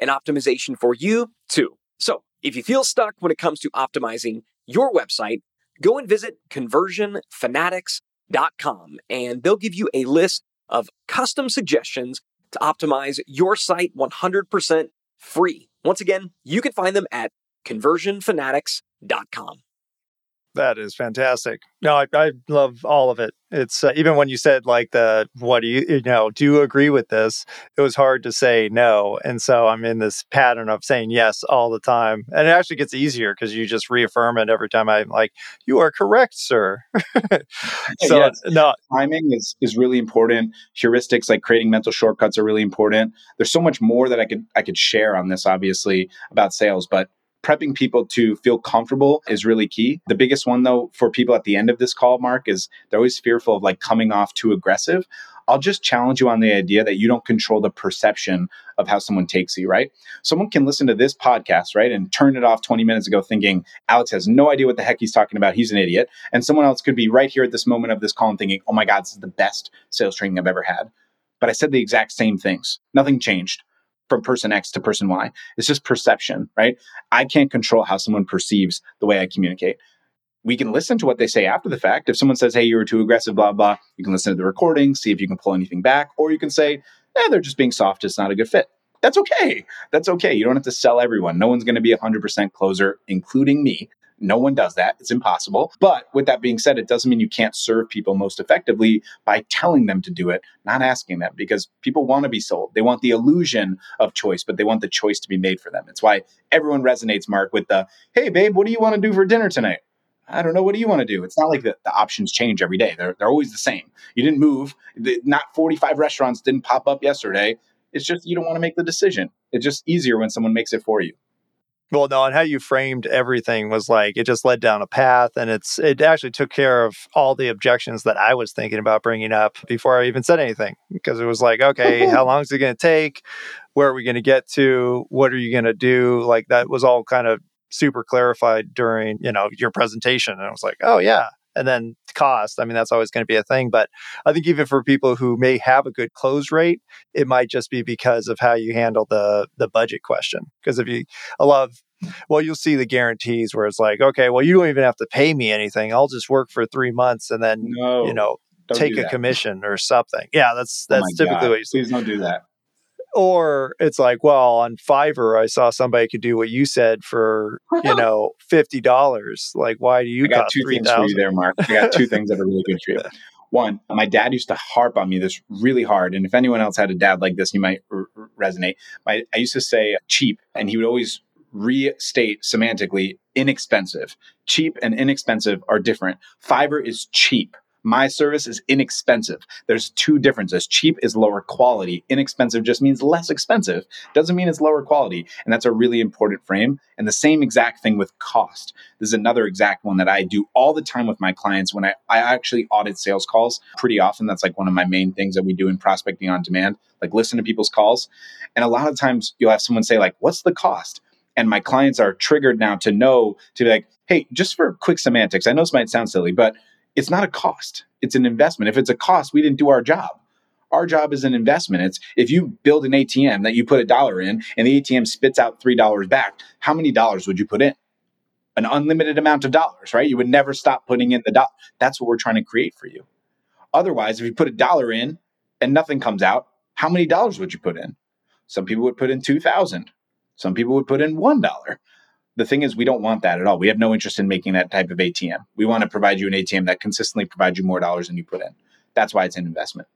and optimization for you too. So if you feel stuck when it comes to optimizing your website, go and visit conversionfanatics.com and they'll give you a list of custom suggestions to optimize your site 100% free. Once again, you can find them at conversionfanatics.com. That is fantastic. No, I, I love all of it. It's uh, even when you said like the what do you you know do you agree with this? It was hard to say no, and so I'm in this pattern of saying yes all the time, and it actually gets easier because you just reaffirm it every time I'm like, "You are correct, sir." so yes. no, timing is is really important. Heuristics like creating mental shortcuts are really important. There's so much more that I could I could share on this, obviously about sales, but prepping people to feel comfortable is really key. The biggest one, though, for people at the end of this call, Mark, is they're always fearful of like coming off too aggressive. I'll just challenge you on the idea that you don't control the perception of how someone takes you, right? Someone can listen to this podcast, right, and turn it off 20 minutes ago thinking Alex has no idea what the heck he's talking about. He's an idiot. And someone else could be right here at this moment of this call and thinking, oh my God, this is the best sales training I've ever had. But I said the exact same things. Nothing changed from person X to person Y. It's just perception, right? I can't control how someone perceives the way I communicate. We can listen to what they say after the fact. If someone says, hey, you were too aggressive, blah, blah, you can listen to the recording, see if you can pull anything back, or you can say, eh, they're just being soft. It's not a good fit. That's okay. That's okay. You don't have to sell everyone. No one's going to be a 100% closer, including me. No one does that. It's impossible. But with that being said, it doesn't mean you can't serve people most effectively by telling them to do it, not asking them, because people want to be sold. They want the illusion of choice, but they want the choice to be made for them. It's why everyone resonates, Mark, with the, hey, babe, what do you want to do for dinner tonight? I don't know. What do you want to do? It's not like the, the options change every day. They're, they're always the same. You didn't move. The, not 45 restaurants didn't pop up yesterday. It's just you don't want to make the decision. It's just easier when someone makes it for you. Well, no, and how you framed everything was like it just led down a path, and it's it actually took care of all the objections that I was thinking about bringing up before I even said anything, because it was like, okay, how long is it going to take? Where are we going to get to? What are you going to do? Like that was all kind of super clarified during you know your presentation, and I was like, oh yeah, and then cost i mean that's always going to be a thing but i think even for people who may have a good close rate it might just be because of how you handle the the budget question because if you a lot of well you'll see the guarantees where it's like okay well you don't even have to pay me anything i'll just work for three months and then no, you know take a commission or something. Yeah that's oh that's oh typically God. what you see. please don't do that or it's like, well, on Fiverr, I saw somebody could do what you said for you know fifty dollars. Like, why do you I got two 3, things 000? for you there, Mark? I got two things that are really good for you. One, my dad used to harp on me this really hard, and if anyone else had a dad like this, you might r- resonate. My, I used to say cheap, and he would always restate semantically inexpensive. Cheap and inexpensive are different. Fiverr is cheap. My service is inexpensive. There's two differences. Cheap is lower quality. Inexpensive just means less expensive. Doesn't mean it's lower quality. And that's a really important frame. And the same exact thing with cost. This is another exact one that I do all the time with my clients when I, I actually audit sales calls pretty often. That's like one of my main things that we do in prospecting on demand, like listen to people's calls. And a lot of times you'll have someone say, like, what's the cost? and my clients are triggered now to know to be like, hey, just for quick semantics, I know this might sound silly, but it's not a cost. It's an investment. If it's a cost we didn't do our job. Our job is an investment. It's if you build an atm that you put a dollar in and the atm spits out three dollars back how many dollars would you put in? An unlimited amount of dollars right? You would never stop putting in the dollar that's what we're trying to create for you. Otherwise if you put a dollar in and nothing comes out how many dollars would you put in? Some people would put in 2000 some people would put in one dollar the thing is, we don't want that at all. We have no interest in making that type of ATM. We want to provide you an ATM that consistently provides you more dollars than you put in. That's why it's an investment.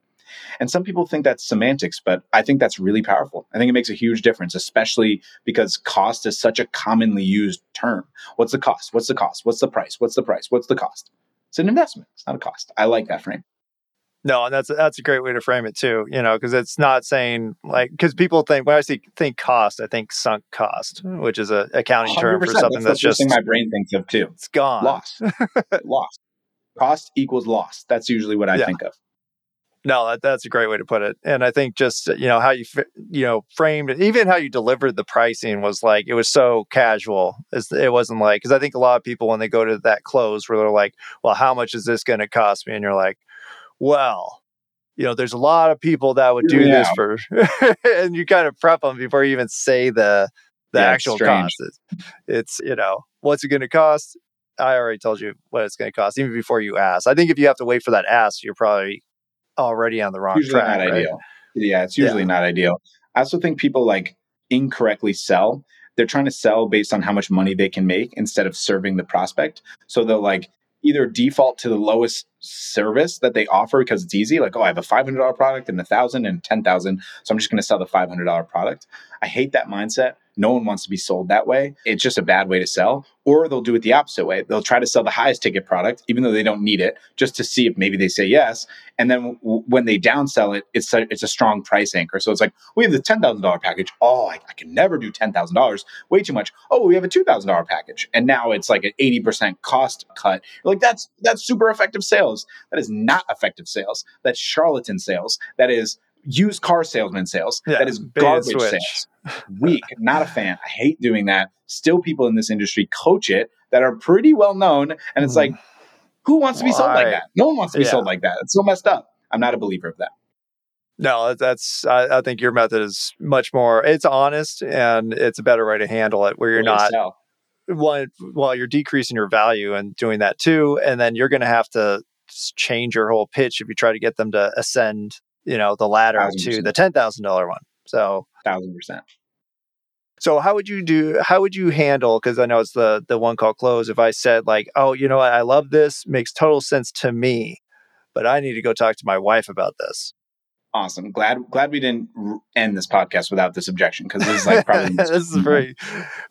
And some people think that's semantics, but I think that's really powerful. I think it makes a huge difference, especially because cost is such a commonly used term. What's the cost? What's the cost? What's the price? What's the price? What's the cost? It's an investment. It's not a cost. I like that frame. No, and that's that's a great way to frame it too. You know, because it's not saying like because people think when I say think cost, I think sunk cost, hmm. which is a accounting term for something that's, that's just thing my brain thinks of too. It's gone, lost, lost. Cost equals loss. That's usually what I yeah. think of. No, that, that's a great way to put it. And I think just you know how you you know framed it, even how you delivered the pricing was like it was so casual. It wasn't like because I think a lot of people when they go to that close where they're like, "Well, how much is this going to cost me?" And you're like, "Well, you know, there's a lot of people that would do yeah. this for," and you kind of prep them before you even say the the yeah, actual cost. It's, it's you know what's it going to cost. I already told you what it's going to cost even before you ask. I think if you have to wait for that ask, you're probably already on the wrong usually track. Not right? ideal. Yeah, it's usually yeah. not ideal. I also think people like incorrectly sell. They're trying to sell based on how much money they can make instead of serving the prospect. So they'll like either default to the lowest service that they offer because it's easy, like, oh, I have a $500 product and a thousand and 10,000. So I'm just going to sell the $500 product. I hate that mindset no one wants to be sold that way. It's just a bad way to sell. Or they'll do it the opposite way. They'll try to sell the highest ticket product, even though they don't need it, just to see if maybe they say yes. And then w- when they downsell it, it's a, it's a strong price anchor. So it's like, we have the $10,000 package. Oh, I, I can never do $10,000. Way too much. Oh, we have a $2,000 package. And now it's like an 80% cost cut. You're like, that's, that's super effective sales. That is not effective sales. That's charlatan sales. That is used car salesman sales. Yeah, that is garbage sales. Weak. Not a fan. I hate doing that. Still, people in this industry coach it that are pretty well known, and it's mm. like, who wants to be Why? sold like that? No one wants to be yeah. sold like that. It's so messed up. I'm not a believer of that. No, that's. I, I, think your method is much more. It's honest and it's a better way to handle it, where you're not. While, while you're decreasing your value and doing that too, and then you're going to have to change your whole pitch if you try to get them to ascend you know, the ladder to the ten thousand dollar one. So thousand percent. So how would you do? How would you handle? Because I know it's the the one call close. If I said like, oh, you know what, I love this, makes total sense to me, but I need to go talk to my wife about this. Awesome. Glad glad we didn't end this podcast without this objection because this is like probably this is very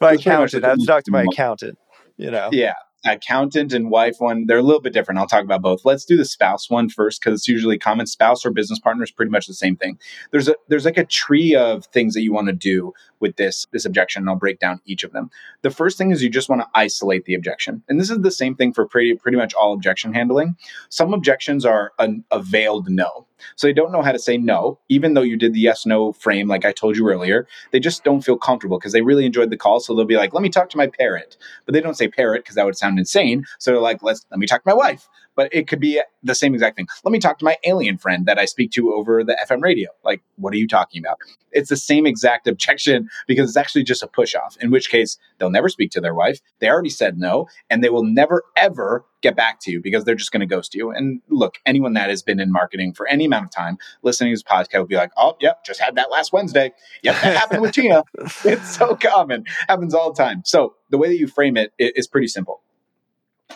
my accountant. I have to talk to my accountant. You know. Yeah accountant and wife one, they're a little bit different. I'll talk about both. Let's do the spouse one first because it's usually common. Spouse or business partner is pretty much the same thing. There's a there's like a tree of things that you want to do with this this objection, and I'll break down each of them. The first thing is you just want to isolate the objection, and this is the same thing for pretty pretty much all objection handling. Some objections are an, a veiled no. So they don't know how to say no, even though you did the yes no frame, like I told you earlier. They just don't feel comfortable because they really enjoyed the call. So they'll be like, let me talk to my parent. But they don't say parent because that would sound insane. So they're like, let's let me talk to my wife but it could be the same exact thing. Let me talk to my alien friend that I speak to over the FM radio. Like, what are you talking about? It's the same exact objection because it's actually just a push off, in which case they'll never speak to their wife. They already said no, and they will never, ever get back to you because they're just going to ghost you. And look, anyone that has been in marketing for any amount of time listening to this podcast will be like, oh, yep, just had that last Wednesday. Yep, that happened with Tina. It's so common, happens all the time. So the way that you frame it is pretty simple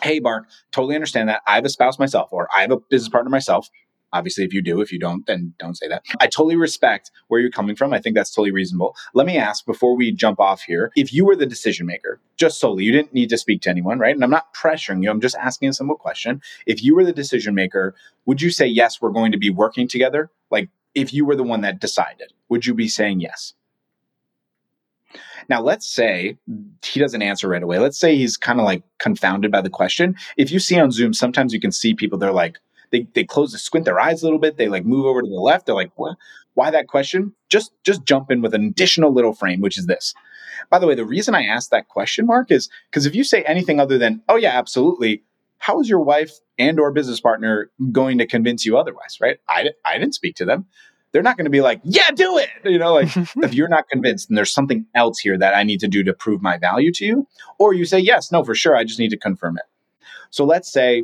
hey, Mark, totally understand that. I have a spouse myself, or I have a business partner myself. Obviously, if you do, if you don't, then don't say that. I totally respect where you're coming from. I think that's totally reasonable. Let me ask before we jump off here if you were the decision maker, just solely, you didn't need to speak to anyone, right? And I'm not pressuring you, I'm just asking a simple question. If you were the decision maker, would you say, yes, we're going to be working together? Like, if you were the one that decided, would you be saying yes? Now, let's say he doesn't answer right away. Let's say he's kind of like confounded by the question. If you see on Zoom, sometimes you can see people, they're like, they, they close the squint their eyes a little bit. They like move over to the left. They're like, what? Why that question? Just just jump in with an additional little frame, which is this. By the way, the reason I asked that question mark is because if you say anything other than, oh yeah, absolutely, how is your wife and or business partner going to convince you otherwise, right? I, I didn't speak to them they're not going to be like, yeah, do it. You know, like if you're not convinced and there's something else here that I need to do to prove my value to you, or you say, yes, no, for sure, I just need to confirm it. So let's say,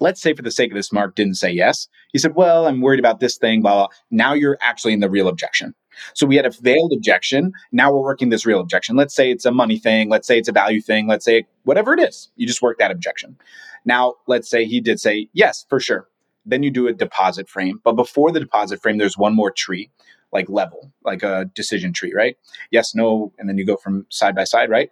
let's say for the sake of this, Mark didn't say yes. He said, well, I'm worried about this thing, blah, blah. Now you're actually in the real objection. So we had a veiled objection. Now we're working this real objection. Let's say it's a money thing. Let's say it's a value thing. Let's say whatever it is. You just work that objection. Now, let's say he did say, yes, for sure. Then you do a deposit frame. But before the deposit frame, there's one more tree, like level, like a decision tree, right? Yes, no, and then you go from side by side, right?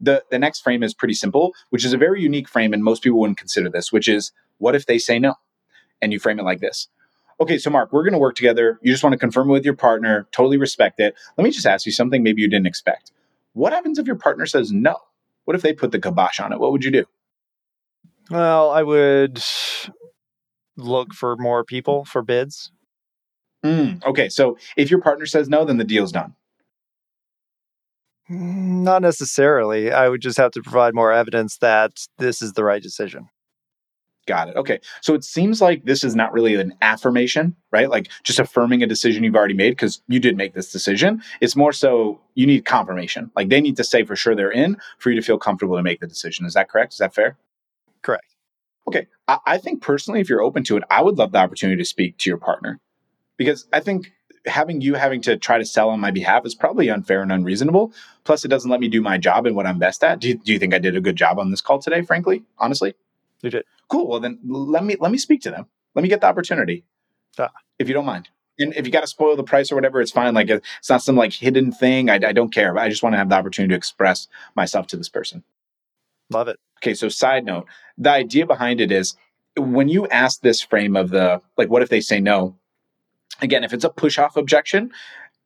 The the next frame is pretty simple, which is a very unique frame, and most people wouldn't consider this, which is what if they say no? And you frame it like this. Okay, so Mark, we're going to work together. You just want to confirm with your partner, totally respect it. Let me just ask you something maybe you didn't expect. What happens if your partner says no? What if they put the kibosh on it? What would you do? Well, I would look for more people for bids. Mm, okay, so if your partner says no, then the deal's done. Mm, Not necessarily. I would just have to provide more evidence that this is the right decision. Got it. Okay. So it seems like this is not really an affirmation, right? Like just affirming a decision you've already made because you did make this decision. It's more so you need confirmation. Like they need to say for sure they're in for you to feel comfortable to make the decision. Is that correct? Is that fair? Correct. Okay. I, I think personally, if you're open to it, I would love the opportunity to speak to your partner because I think having you having to try to sell on my behalf is probably unfair and unreasonable. Plus, it doesn't let me do my job and what I'm best at. Do you, do you think I did a good job on this call today, frankly? Honestly? You did. Cool. Well, then let me let me speak to them. Let me get the opportunity, Ah. if you don't mind. And if you got to spoil the price or whatever, it's fine. Like it's not some like hidden thing. I, I don't care. I just want to have the opportunity to express myself to this person. Love it. Okay. So side note, the idea behind it is when you ask this frame of the like, what if they say no? Again, if it's a push off objection,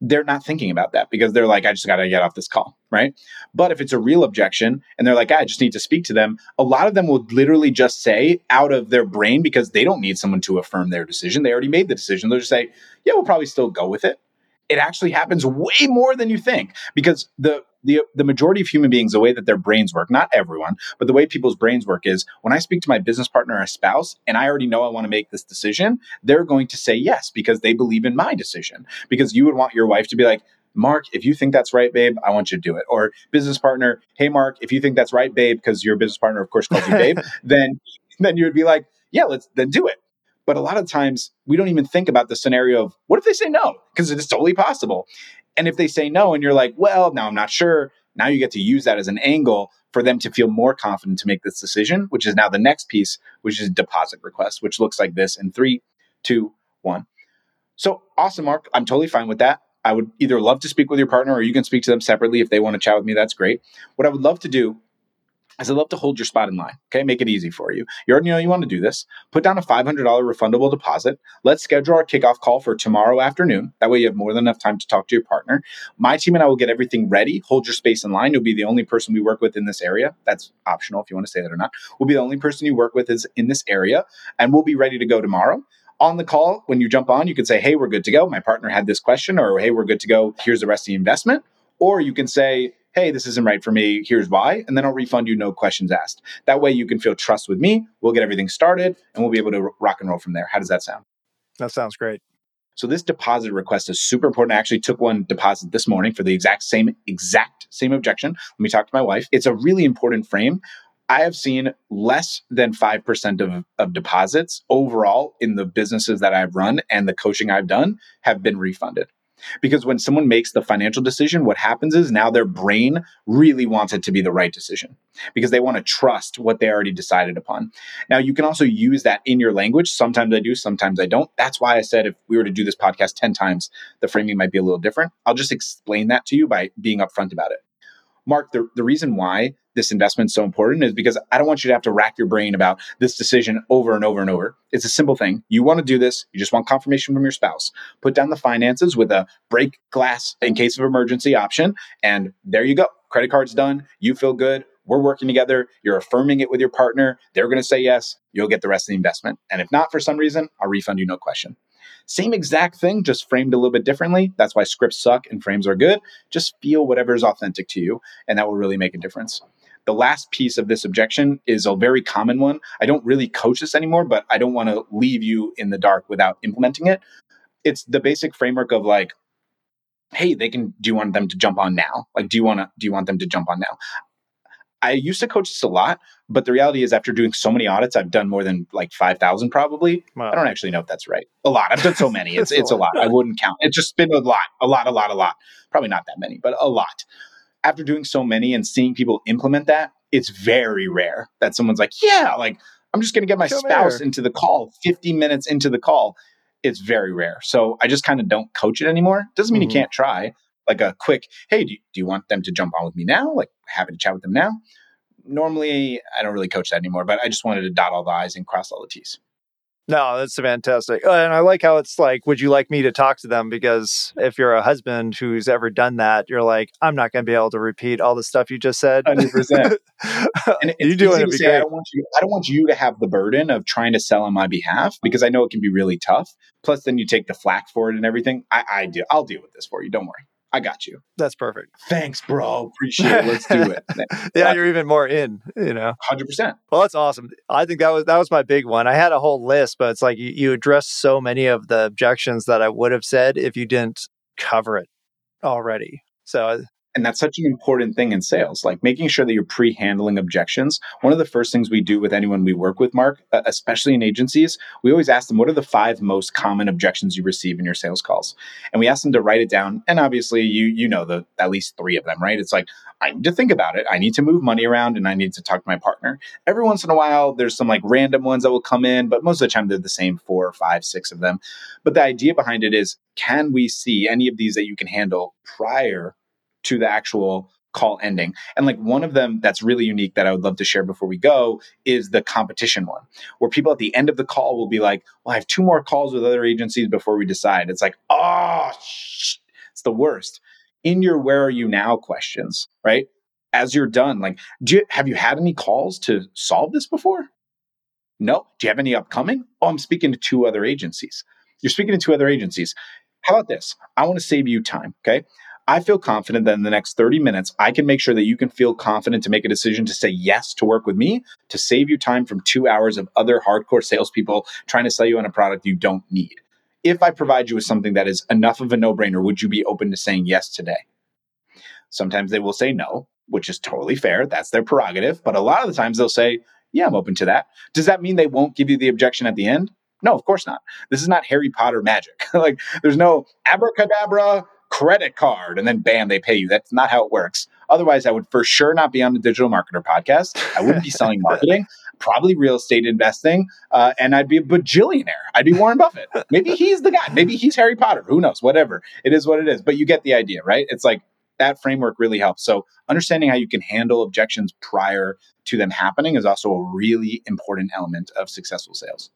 they're not thinking about that because they're like, I just got to get off this call, right? But if it's a real objection and they're like, I just need to speak to them, a lot of them will literally just say out of their brain because they don't need someone to affirm their decision. They already made the decision. They'll just say, Yeah, we'll probably still go with it. It actually happens way more than you think because the the the majority of human beings, the way that their brains work, not everyone, but the way people's brains work is when I speak to my business partner or spouse and I already know I want to make this decision, they're going to say yes because they believe in my decision. Because you would want your wife to be like, Mark, if you think that's right, babe, I want you to do it. Or business partner, hey Mark, if you think that's right, babe, because your business partner, of course, calls you babe, then then you would be like, yeah, let's then do it. But a lot of times we don't even think about the scenario of what if they say no? Because it is totally possible. And if they say no and you're like, well, now I'm not sure, now you get to use that as an angle for them to feel more confident to make this decision, which is now the next piece, which is a deposit request, which looks like this in three, two, one. So awesome, Mark. I'm totally fine with that. I would either love to speak with your partner or you can speak to them separately if they want to chat with me. That's great. What I would love to do is I'd love to hold your spot in line. Okay, make it easy for you. You already know you want to do this. Put down a $500 refundable deposit. Let's schedule our kickoff call for tomorrow afternoon. That way you have more than enough time to talk to your partner. My team and I will get everything ready. Hold your space in line. You'll be the only person we work with in this area. That's optional if you want to say that or not. We'll be the only person you work with is in this area, and we'll be ready to go tomorrow on the call, when you jump on, you can say, Hey, we're good to go. My partner had this question, or Hey, we're good to go. Here's the rest of the investment. Or you can say, Hey, this isn't right for me. Here's why. And then I'll refund you, no questions asked. That way you can feel trust with me. We'll get everything started and we'll be able to rock and roll from there. How does that sound? That sounds great. So this deposit request is super important. I actually took one deposit this morning for the exact same exact same objection. Let me talk to my wife. It's a really important frame. I have seen less than 5% of, of deposits overall in the businesses that I've run and the coaching I've done have been refunded. Because when someone makes the financial decision, what happens is now their brain really wants it to be the right decision because they want to trust what they already decided upon. Now, you can also use that in your language. Sometimes I do, sometimes I don't. That's why I said if we were to do this podcast 10 times, the framing might be a little different. I'll just explain that to you by being upfront about it. Mark, the, the reason why this investment so important is because I don't want you to have to rack your brain about this decision over and over and over. It's a simple thing. You want to do this, you just want confirmation from your spouse. Put down the finances with a break glass in case of emergency option, and there you go. Credit card's done. You feel good. We're working together. You're affirming it with your partner. They're going to say yes. You'll get the rest of the investment. And if not, for some reason, I'll refund you, no question. Same exact thing, just framed a little bit differently. That's why scripts suck and frames are good. Just feel whatever is authentic to you, and that will really make a difference. The last piece of this objection is a very common one. I don't really coach this anymore, but I don't want to leave you in the dark without implementing it. It's the basic framework of like, hey, they can do you want them to jump on now? Like, do you want to do you want them to jump on now? I used to coach this a lot, but the reality is after doing so many audits, I've done more than like 5,000 probably. Wow. I don't actually know if that's right. A lot. I've done so many. It's it's a lot. I wouldn't count. It's just been a lot, a lot, a lot, a lot. Probably not that many, but a lot. After doing so many and seeing people implement that, it's very rare that someone's like, "Yeah, like I'm just going to get my Come spouse here. into the call 50 minutes into the call." It's very rare. So I just kind of don't coach it anymore. Doesn't mean Mhm. you can't try. Like a quick, "Hey, do you, do you want them to jump on with me now?" Like happy to chat with them now. Normally, I don't really coach that anymore, but I just wanted to dot all the i's and cross all the t's. No, that's fantastic. Uh, And I like how it's like, would you like me to talk to them? Because if you're a husband who's ever done that, you're like, I'm not going to be able to repeat all the stuff you just said. 100%. And you doing it say, I great. don't want you. I don't want you to have the burden of trying to sell on my behalf because I know it can be really tough. Plus, then you take the flack for it and everything. I, I do. I'll deal with this for you. Don't worry. I got you. That's perfect. Thanks, bro. Appreciate it. Let's do it. Yeah, you're even more in, you know. Hundred percent. Well, that's awesome. I think that was that was my big one. I had a whole list, but it's like you, you addressed so many of the objections that I would have said if you didn't cover it already. So And that's such an important thing in sales, like making sure that you're pre handling objections. One of the first things we do with anyone we work with, Mark, especially in agencies, we always ask them, what are the five most common objections you receive in your sales calls? And we ask them to write it down. And obviously, you you know the at least three of them, right? It's like, I need to think about it. I need to move money around and I need to talk to my partner. Every once in a while, there's some like random ones that will come in, but most of the time they're the same four or five, six of them. But the idea behind it is can we see any of these that you can handle prior to the actual call ending. And like one of them that's really unique that I would love to share before we go is the competition one, where people at the end of the call will be like, well, I have two more calls with other agencies before we decide. It's like, oh, it's the worst. In your where are you now questions, right? As you're done, like, do you, have you had any calls to solve this before? No. Do you have any upcoming? Oh, I'm speaking to two other agencies. You're speaking to two other agencies. How about this? I want to save you time. Okay. I feel confident that in the next 30 minutes, I can make sure that you can feel confident to make a decision to say yes to work with me to save you time from two hours of other hardcore salespeople trying to sell you on a product you don't need. If I provide you with something that is enough of a no brainer, would you be open to saying yes today? Sometimes they will say no, which is totally fair. That's their prerogative. But a lot of the times they'll say, yeah, I'm open to that. Does that mean they won't give you the objection at the end? No, of course not. This is not Harry Potter magic. like, there's no abracadabra credit card and then bam, they pay you. That's not how it works. Otherwise, I would for sure not be on the Digital Marketer podcast. I wouldn't be selling marketing, probably real estate investing, uh, and I'd be a bajillionaire. I'd be Warren Buffett. Maybe he's the guy. Maybe he's Harry Potter. Who knows? Whatever. It is what it is. But you get the idea, right? It's like that framework really helps. So understanding how you can handle objections prior to them happening is also a really important element of successful sales.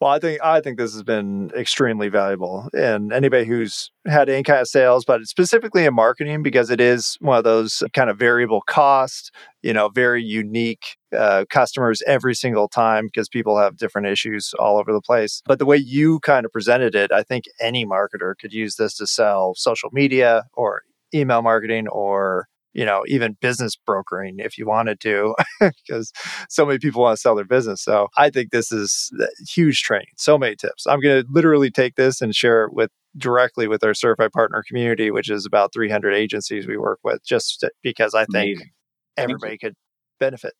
Well, I think I think this has been extremely valuable, and anybody who's had any kind of sales, but specifically in marketing, because it is one of those kind of variable cost, you know, very unique uh, customers every single time because people have different issues all over the place. But the way you kind of presented it, I think any marketer could use this to sell social media or email marketing or you know, even business brokering if you wanted to, because so many people want to sell their business. So I think this is huge training. So many tips. I'm going to literally take this and share it with directly with our certified partner community, which is about 300 agencies we work with, just because I think Amazing. everybody could benefit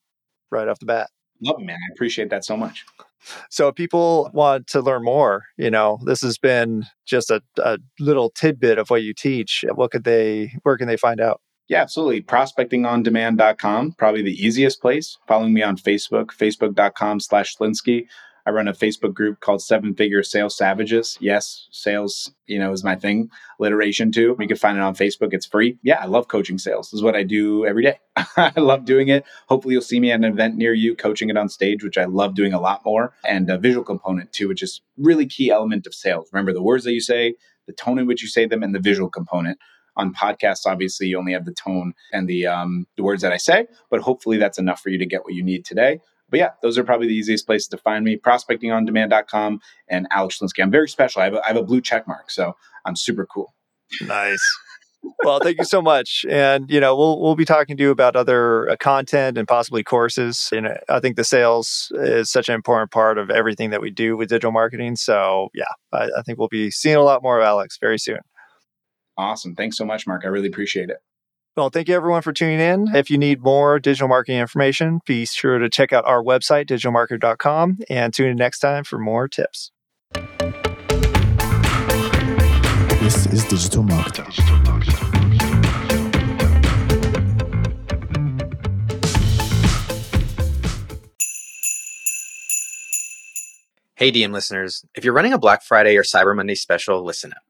right off the bat. Love it, man. I appreciate that so much. So if people want to learn more, you know, this has been just a, a little tidbit of what you teach. What could they, where can they find out? Yeah, absolutely. Prospectingondemand.com, probably the easiest place. Following me on Facebook, facebook.com slash Schlinsky. I run a Facebook group called Seven Figure Sales Savages. Yes, sales, you know, is my thing. Alliteration too. You can find it on Facebook. It's free. Yeah, I love coaching sales. This is what I do every day. I love doing it. Hopefully, you'll see me at an event near you, coaching it on stage, which I love doing a lot more. And a visual component too, which is really key element of sales. Remember the words that you say, the tone in which you say them, and the visual component on podcasts obviously you only have the tone and the um, the words that i say but hopefully that's enough for you to get what you need today but yeah those are probably the easiest places to find me prospectingondemand.com and alex Schlinsky i'm very special i have a, I have a blue check mark so i'm super cool Nice. well, thank you so much. And you know, we'll we'll be talking to you about other uh, content and possibly courses. And I think the sales is such an important part of everything that we do with digital marketing. So yeah, I, I think we'll be seeing a lot more of Alex very soon. Awesome thanks so much mark i really appreciate it Well, thank you everyone for tuning in. If you need more digital marketing information, be sure to check out our website, digitalmarketer.com, and tune in next time for more tips. This is Digital Marketer. Hey, DM listeners, if you're running a Black Friday or Cyber Monday special, listen up.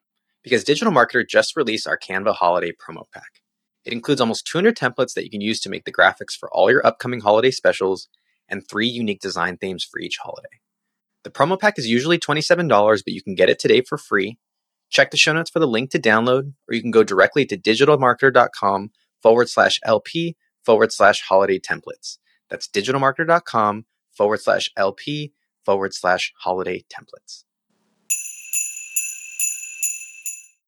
Because Digital Marketer just released our Canva Holiday Promo Pack. It includes almost 200 templates that you can use to make the graphics for all your upcoming holiday specials and three unique design themes for each holiday. The promo pack is usually $27, but you can get it today for free. Check the show notes for the link to download, or you can go directly to digitalmarketer.com forward slash LP forward slash holiday templates. That's digitalmarketer.com forward slash LP forward slash holiday templates.